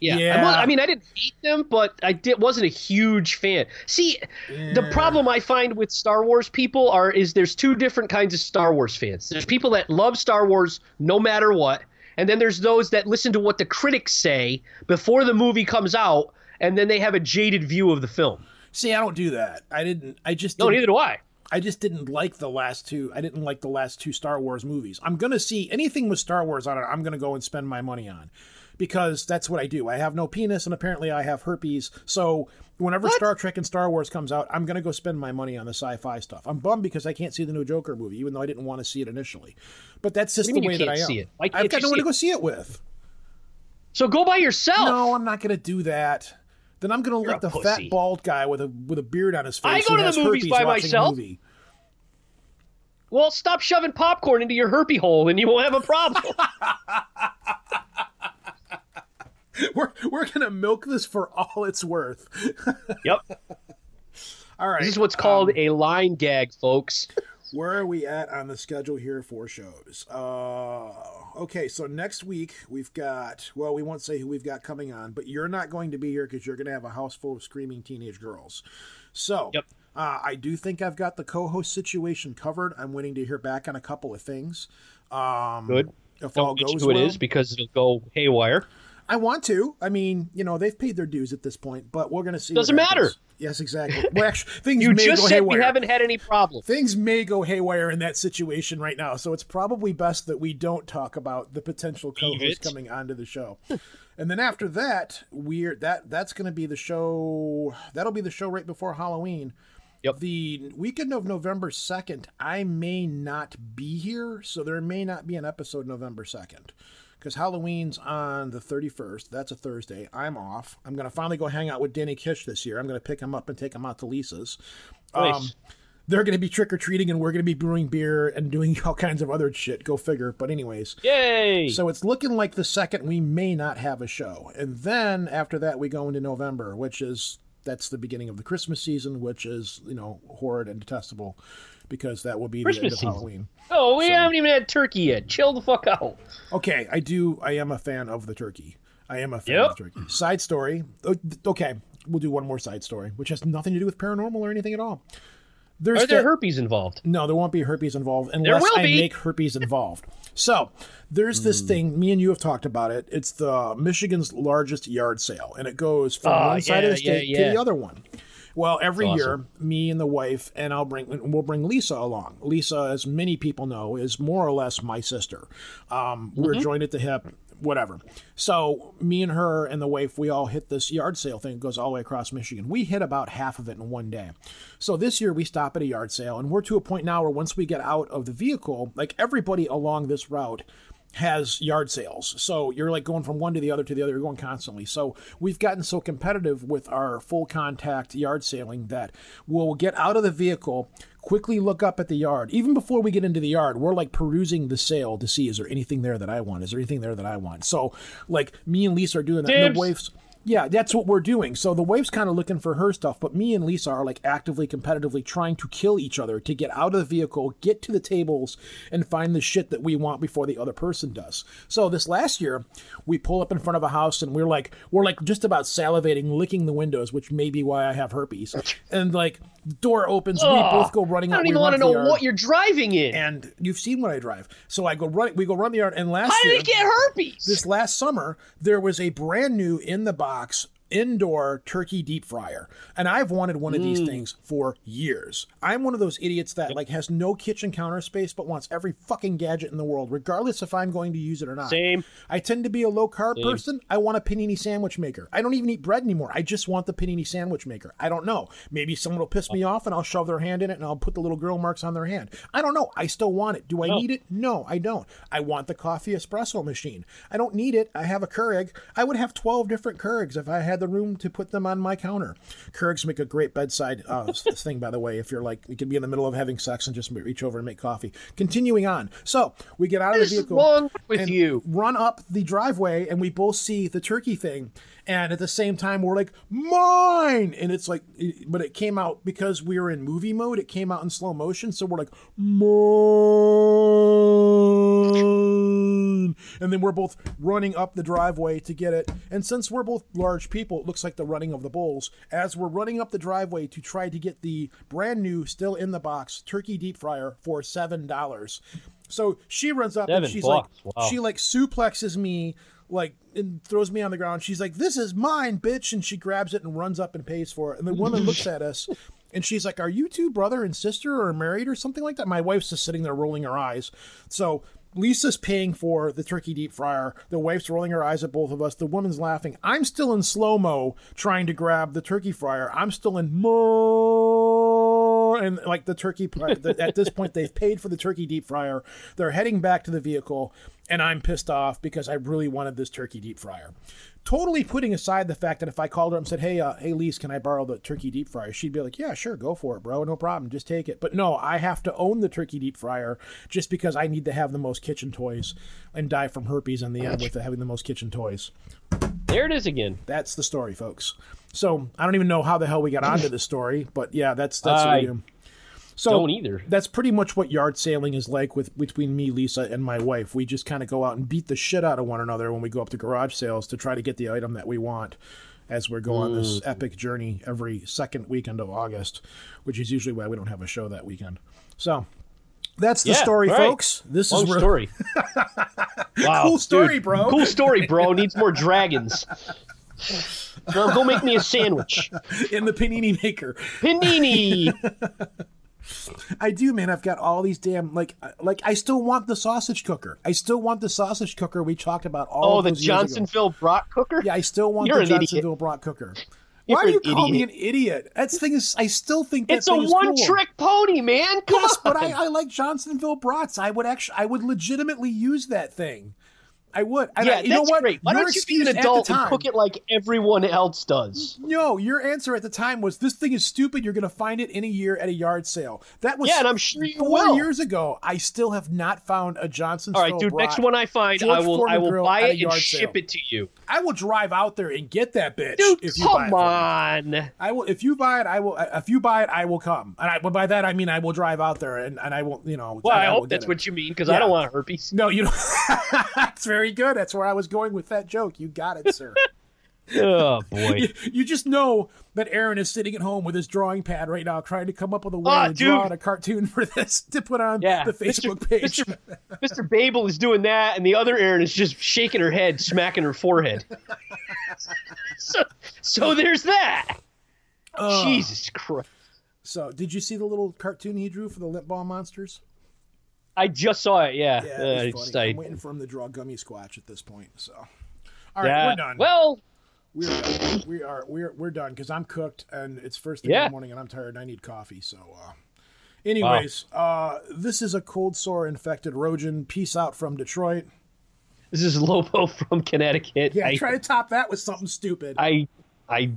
Yeah. Yeah. I'm I mean, I didn't hate them, but I did, wasn't a huge fan. See, the problem I find with Star Wars people are is there's two different kinds of Star Wars fans. There's people that love Star Wars no matter what, and then there's those that listen to what the critics say before the movie comes out, and then they have a jaded view of the film. See, I don't do that. I didn't. I just. No, neither do I. I just didn't like the last two. I didn't like the last two Star Wars movies. I'm gonna see anything with Star Wars on it. I'm gonna go and spend my money on, because that's what I do. I have no penis, and apparently I have herpes. So whenever Star Trek and Star Wars comes out, I'm gonna go spend my money on the sci-fi stuff. I'm bummed because I can't see the new Joker movie, even though I didn't want to see it initially. But that's just the way that I am. see it? Why I've got no one to go see it with. So go by yourself. No, I'm not gonna do that. Then I'm gonna You're let the pussy. fat bald guy with a with a beard on his face. I go to the movies by myself. movie. Well, stop shoving popcorn into your herpy hole, and you won't have a problem. We're we're gonna milk this for all it's worth. yep. All right. This is what's called a line gag, folks. Where are we at on the schedule here for shows? Uh, okay, so next week we've got, well, we won't say who we've got coming on, but you're not going to be here because you're going to have a house full of screaming teenage girls. So, Yep. uh, I do think I've got the co host situation covered. I'm waiting to hear back on a couple of things. Um, Good. If all Don't mention goes who well. it is because it'll go haywire. I want to. I mean, you know, they've paid their dues at this point, but we're going to see. Doesn't matter. happens. Yes, exactly. Well, actually, things You may just go said haywire. we haven't had any problems. Things may go haywire in that situation right now, so it's probably best that we don't talk about the potential co-host coming onto the show. and then after that, we're that that's going to be the show. That'll be the show right before Halloween. Yep. The weekend of November second, I may not be here, so there may not be an episode November second. Because Halloween's on the 31st. That's a Thursday. I'm off. I'm going to finally go hang out with Danny Kish this year. I'm going to pick him up and take him out to Lisa's. Um, they're going to be trick or treating, and we're going to be brewing beer and doing all kinds of other shit. Go figure. But anyways, Yay! so it's looking like the second we may not have a show, and then after that we go into November, which is that's the beginning of the Christmas season, which is you know horrid and detestable because that will be the end Christmas of season. Halloween. oh, we so- haven't even had turkey yet. Chill the fuck out. Okay, I do. I am a fan of the turkey. I am a fan Yep. of the turkey. Side story. Okay, we'll do one more side story, which has nothing to do with paranormal or anything at all. There's Are there that- herpes involved? No, there won't be herpes involved unless I be. make herpes involved. So there's Hmm. this thing. Me and you have talked about it. It's the Michigan's largest yard sale, and it goes from Ah, one side of the yeah, yeah, state to the other one. Well, every That's year, me and the wife and I'll bring we'll bring Lisa along. Lisa, as many people know, is more or less my sister. Um, We're Mm-hmm. joined at the hip, whatever. So me and her and the wife, we all hit this yard sale thing. It goes all the way across Michigan. We hit about half of it in one day. So this year we stop at a yard sale, and we're to a point now where once we get out of the vehicle, like everybody along this route has yard sales. So you're like going from one to the other to the other, you're going constantly. So we've gotten so competitive with our full contact yard sailing that we'll get out of the vehicle, quickly look up at the yard. Even before we get into the yard, we're like perusing the sale to see is there anything there that I want? Is there anything there that I want? So like me and Lisa are doing that. And Dibs. the wife's yeah, that's what we're doing. So the wife's kind of looking for her stuff, but me and Lisa are like actively, competitively trying to kill each other to get out of the vehicle, get to the tables, and find the shit that we want before the other person does. So this last year, we pull up in front of a house and we're like, we're like just about salivating, licking the windows, which may be why I have herpes. And like, door opens, we both go running. I don't we even want to to know yard, what you're driving in. And you've seen what I drive, so I go run. We go run the yard, and last How year did it get herpes? this last summer there was a brand new in the box box indoor turkey deep fryer. And i've wanted one of Mm. these things for years. I'm one of those idiots that like has no kitchen counter space but wants every fucking gadget in the world regardless if i'm going to use it or not. Same. i tend to be a low carb person. I want a panini sandwich maker. I don't even eat bread anymore. I just want the panini sandwich maker. I don't know. Maybe someone will piss me off and i'll shove their hand in it and i'll put the little grill marks on their hand. I don't know. I still want it. Do i need it? No i don't. I want the coffee espresso machine. I don't need it. I have a keurig. I would have 12 different keurigs if i had the room to put them on my counter. Keurigs make a great bedside uh, thing by the way if you're like you could be in the middle of having sex and just reach over and make coffee. Continuing on. So we get out of the vehicle with and you? run up the driveway and we both see the turkey thing. And at the same time we're like mine! And it's like but it came out because we were in movie mode. It came out in slow motion. So we're like mine and then we're both running up the driveway to get it. And since we're both large people it looks like the running of the bulls. As we're running up the driveway to try to get the brand new still in the box turkey deep fryer for seven dollars. So she runs up and she's like wow. she like suplexes me like and throws me on the ground. She's like this is mine bitch. And she grabs it and runs up and pays for it. And the woman looks at us and she's like are you two brother and sister or married or something like that? My wife's just sitting there rolling her eyes. So Lisa's paying for the turkey deep fryer. The wife's rolling her eyes at both of us. The woman's laughing. I'm still in slow mo trying to grab the turkey fryer. I'm still in more and like the turkey. At this point, they've paid for the turkey deep fryer. They're heading back to the vehicle, and I'm pissed off because I really wanted this turkey deep fryer. Totally putting aside the fact that if I called her and said, "Hey, uh, hey, Lise, can I borrow the turkey deep fryer?" She'd be like, "Yeah, sure, go for it, bro. No problem. Just take it." But no, I have to own the turkey deep fryer just because I need to have the most kitchen toys and die from herpes in the end with having the most kitchen toys. There it is again. That's the story, folks. So I don't even know how the hell we got onto this story, but yeah, that's that's what we do. So don't either. That's pretty much what yard sailing is like with between me, Lisa, and my wife. We just kind of go out and beat the shit out of one another when we go up to garage sales to try to get the item that we want. As we go on this Mm. epic journey every second weekend of August, which is usually why we don't have a show that weekend. So that's the Yeah, story, right. folks. This Long is where story. Wow, Cool story, dude. bro. Cool story, bro. Needs more dragons. Go, go make me a sandwich. in the panini maker. Panini. I do, man. I've got all these damn like uh, like I still want the sausage cooker. I still want the sausage cooker we talked about all Oh, the those years ago. Johnsonville Brock cooker. Yeah, I still want You're the idiot. Johnsonville Brock cooker. You're Why do you call me an idiot? That thing is. I still think It's a thing is one cool. trick pony, man. Come Yes, on. but I, I like Johnsonville brats. I would actually, I would legitimately use that thing. I would. And yeah, I, that's you know what? great. Why Your don't you be an adult and cook it like everyone else does? No, your answer at the time was this thing is stupid. You're going to find it in a year at a yard sale. That was Yeah, and I'm sure you four will. years ago. I still have not found a Johnsonville. All right, dude. Next one I find, George I will, I Foreman will grill buy it and ship sale. it to you. I will drive out there and get that bitch. Dude, if you buy come it for me. on. I will. If you buy it, I will. If you buy it, I will come. And I, but by that I mean I will drive out there and, and I will. You know. Well, and I hope that's it. what you mean because Yeah. I don't want herpes. No, you don't. That's very good. That's where I was going with that joke. You got it, sir. Oh boy. you, you just know that Aaron is sitting at home with his drawing pad right now, trying to come up with a way Ah, to draw out a cartoon for this to put on Yeah, the Mr. Facebook page. Mr. Mr. Babel is doing that, and the other Aaron is just shaking her head, smacking her forehead. so, so there's that. Ugh. Jesus Christ. So, did you see the little cartoon he drew for the lip ball monsters? I just saw it. Yeah. Yeah, Uh, it was funny. I'm waiting for him to draw Gummy Squatch at this point. So, all right, yeah. we're done. Well, we're done. we are we're we're done because I'm cooked and it's first thing in the morning and I'm tired and I need coffee. So, uh, anyways, uh, this is a cold sore infected Rojan. Peace out from Detroit. this is Lobo from Connecticut. Yeah, I, try to top that with something stupid. I, I,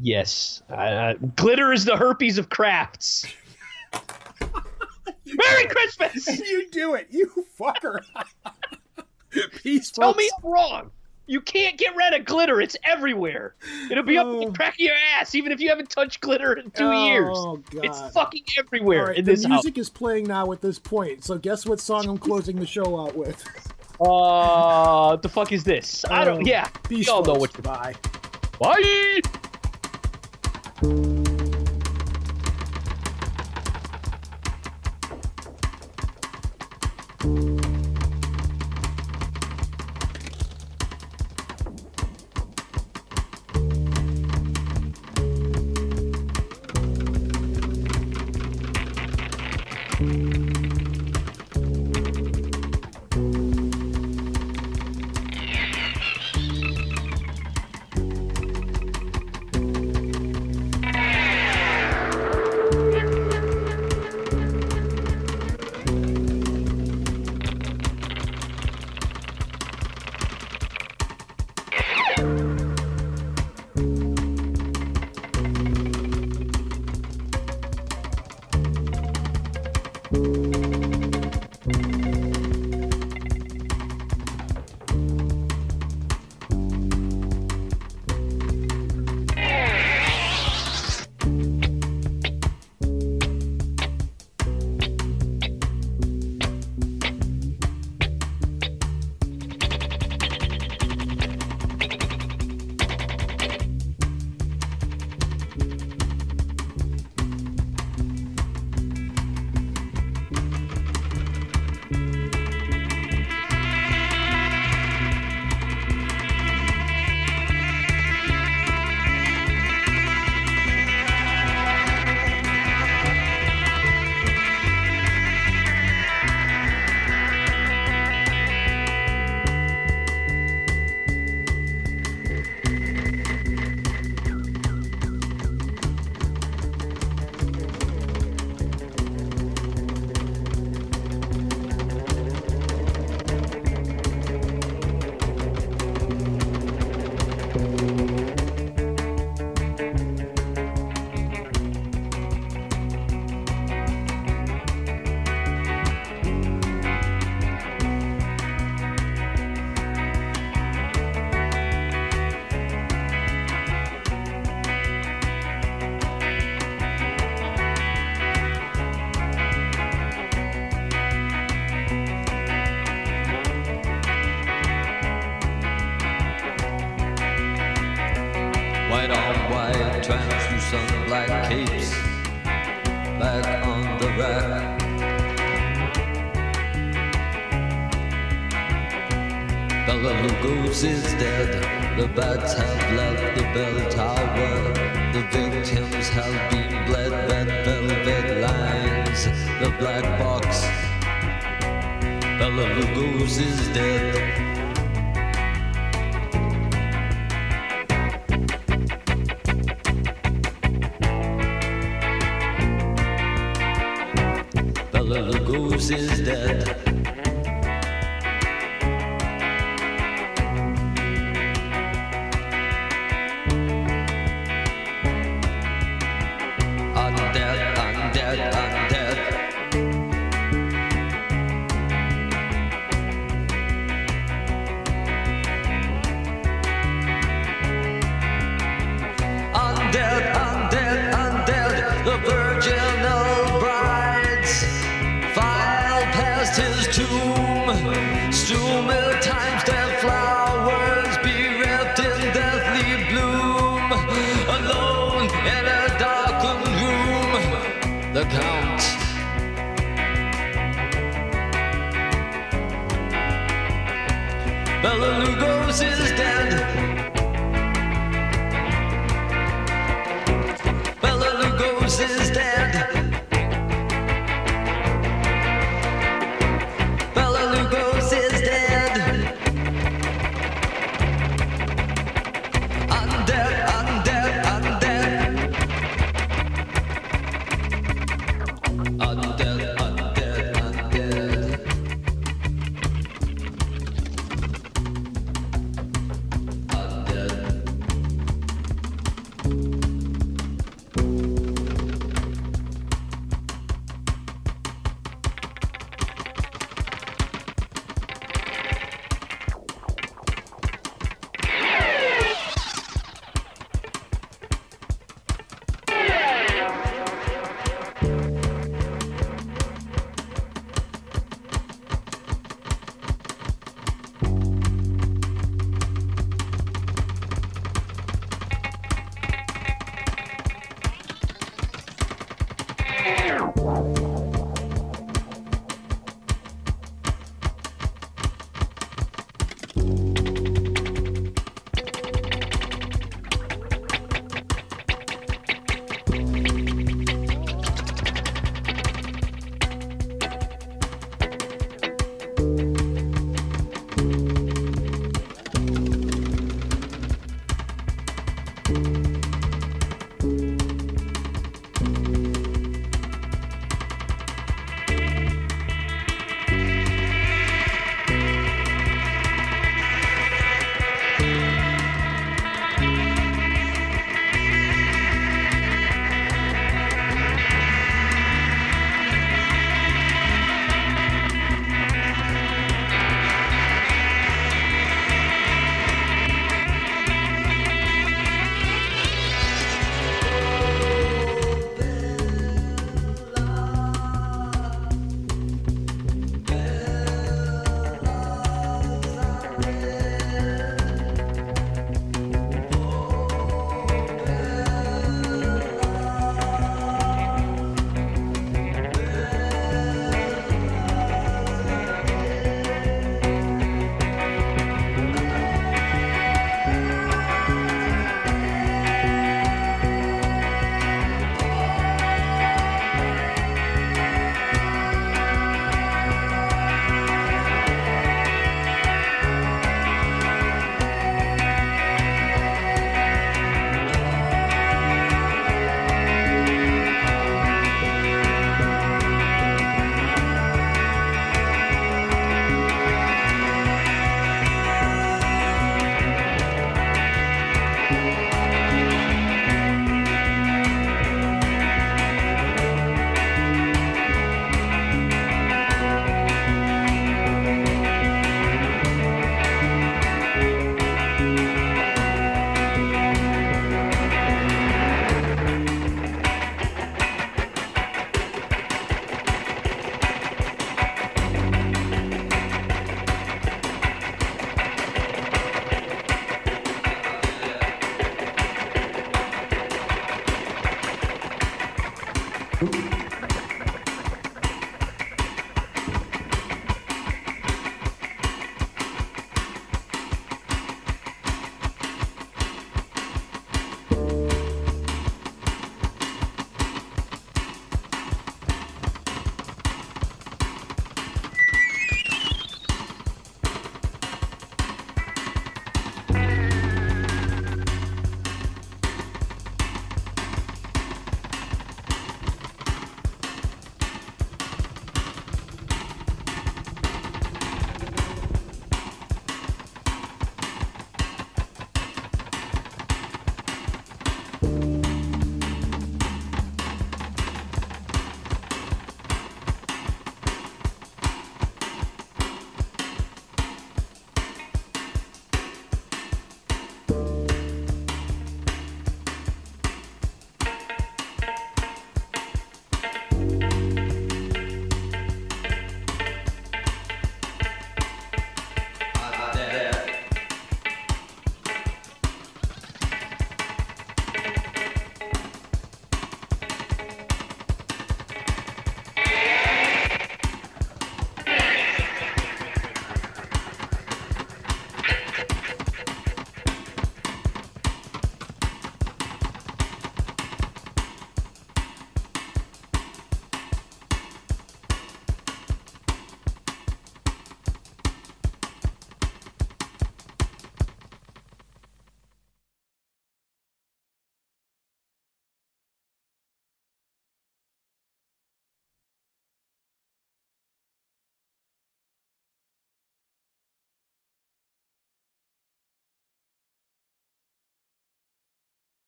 yes. Uh, glitter is the herpes of crafts. Merry Christmas! you do it, you fucker. Peace. Tell folks. me I'm wrong. You can't get rid of glitter. It's everywhere. It'll be up Oh. the crack of your ass, even if you haven't touched glitter in two years. Oh, It's fucking everywhere right, the music is playing now at this point. So guess what song I'm closing the show out with? house. Uh, what the fuck is this? I don't. Um, Yeah, Peace. we all know what. Bye. Bye.